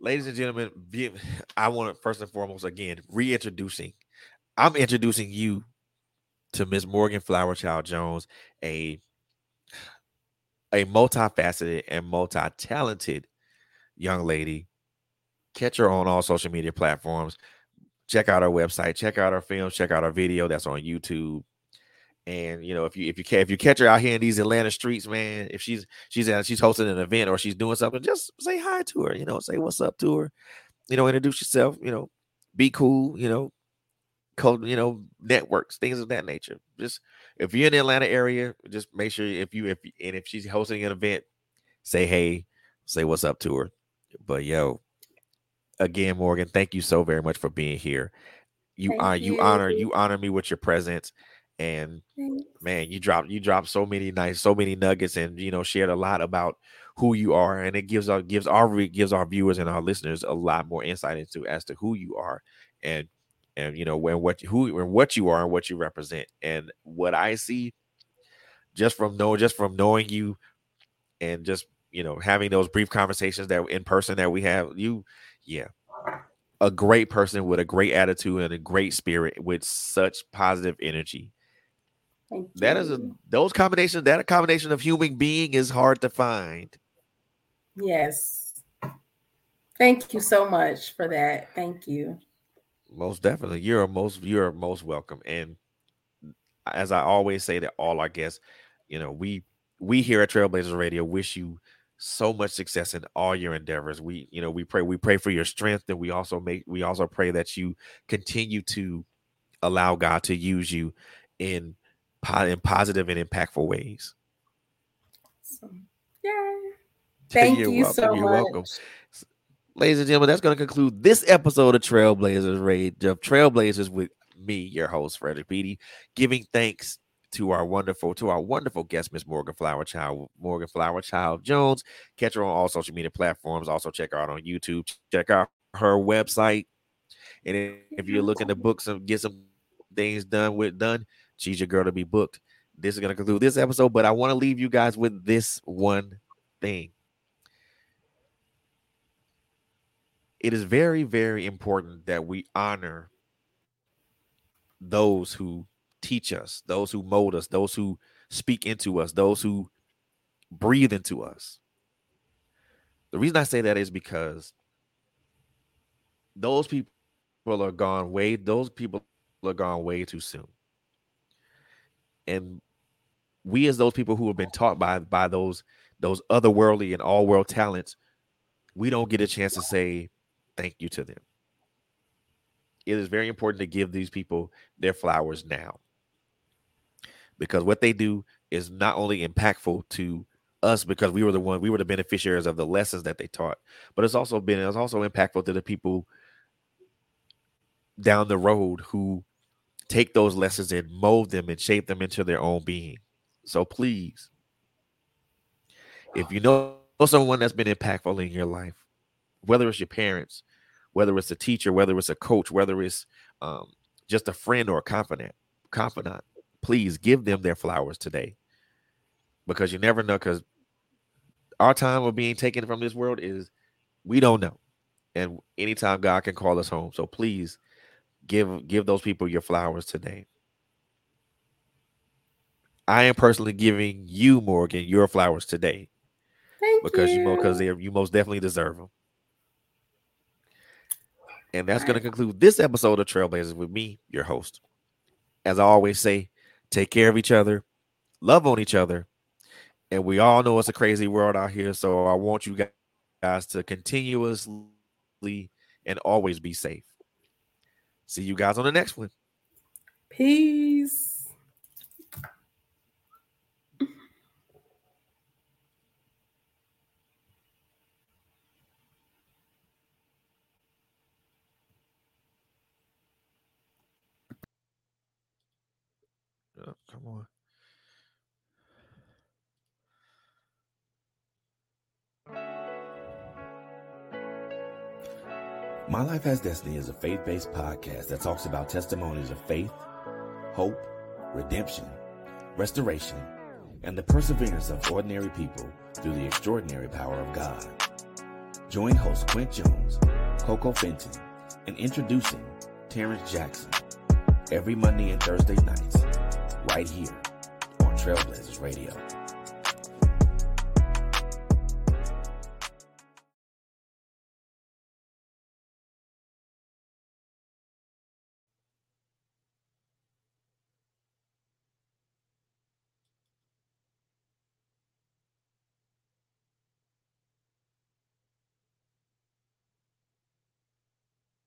ladies and gentlemen, [sighs] I want to first and foremost again reintroducing. I'm introducing you to Miss Morgan Flower Child Jones, a a multifaceted and multi-talented young lady. Catch her on all social media platforms. Check out our website. Check out our films. Check out our video that's on YouTube. And you know, if you if you can if you catch her out here in these Atlanta streets, man, if she's she's at, she's hosting an event or she's doing something, just say hi to her. You know, say what's up to her. You know, introduce yourself. You know, be cool. You know, code. You know, networks, things of that nature. Just if you're in the Atlanta area, just make sure if you if and if she's hosting an event, say hey, say what's up to her. But yo, again, Morgan, thank you so very much for being here. You are you. you honor you honor me with your presence and man you dropped you dropped so many nice so many nuggets and you know shared a lot about who you are and it gives our gives our gives our viewers and our listeners a lot more insight into as to who you are and and you know when what who and what you are and what you represent. And what i see just from know just from knowing you and just you know having those brief conversations that in person that we have you yeah a great person with a great attitude and a great spirit with such positive energy that is a those combinations that a combination of human being is hard to find.
Yes. Thank you so much for that. Thank you.
Most definitely. You're most you're most welcome. And as i always say to all our guests you know we we here at TrailBlazerz Radio wish you so much success in all your endeavors. We you know we pray we pray for your strength and we also make we also pray that you continue to allow god to use you in in positive and impactful ways.
Awesome. Yay. [laughs] Thank you welcome. so You're much. welcome.
Ladies and gentlemen, that's going to conclude this episode of TrailBlazerz Raid of TrailBlazerz with me, your host, Frederick Beaty, giving thanks to our wonderful, to our wonderful guest, Miss Morgan FlowerChild, Morgan FlowerChild Jones. Catch her on all social media platforms. Also check her out on YouTube. Check out her website. And if you're looking to book some, get some things done with done, She's your girl to be booked. This is going to conclude this episode, but I want to leave you guys with this one thing. It is very, very important that we honor those who teach us, those who mold us, those who speak into us, those who breathe into us. The reason I say that is because those people are gone way, those people are gone way too soon and we as those people who have been taught by by those those otherworldly and all world talents we don't get a chance to say thank you to them. It is very important to give these people their flowers now. Because what they do is not only impactful to us because we were the one we were the beneficiaries of the lessons that they taught but it's also been it's also impactful to the people down the road who take those lessons and mold them and shape them into their own being. So please, if you know someone that's been impactful in your life, whether it's your parents, whether it's a teacher, whether it's a coach, whether it's um, just a friend or a confidant, confidant, please give them their flowers today, because you never know. Because our time of being taken from this world is we don't know, and anytime God can call us home. So please give give those people your flowers today. I am personally giving you, Morgan, your flowers today.
Thank
because
you.
you because you most definitely deserve them. And that's going to conclude this episode of TrailBlazerz with me, your host. As I always say, take care of each other, love on each other, and we all know it's a crazy world out here. So I want you guys to continuously and always be safe. See you guys on the next one.
Peace.
My Life Has Destiny is a faith based podcast that talks about testimonies of faith, hope, redemption, restoration, and the perseverance of ordinary people through the extraordinary power of God. Join host Quint Jones, Coco Fenton, and introducing Terrence Jackson every Monday and Thursday nights right here on TrailBlazerz Radio.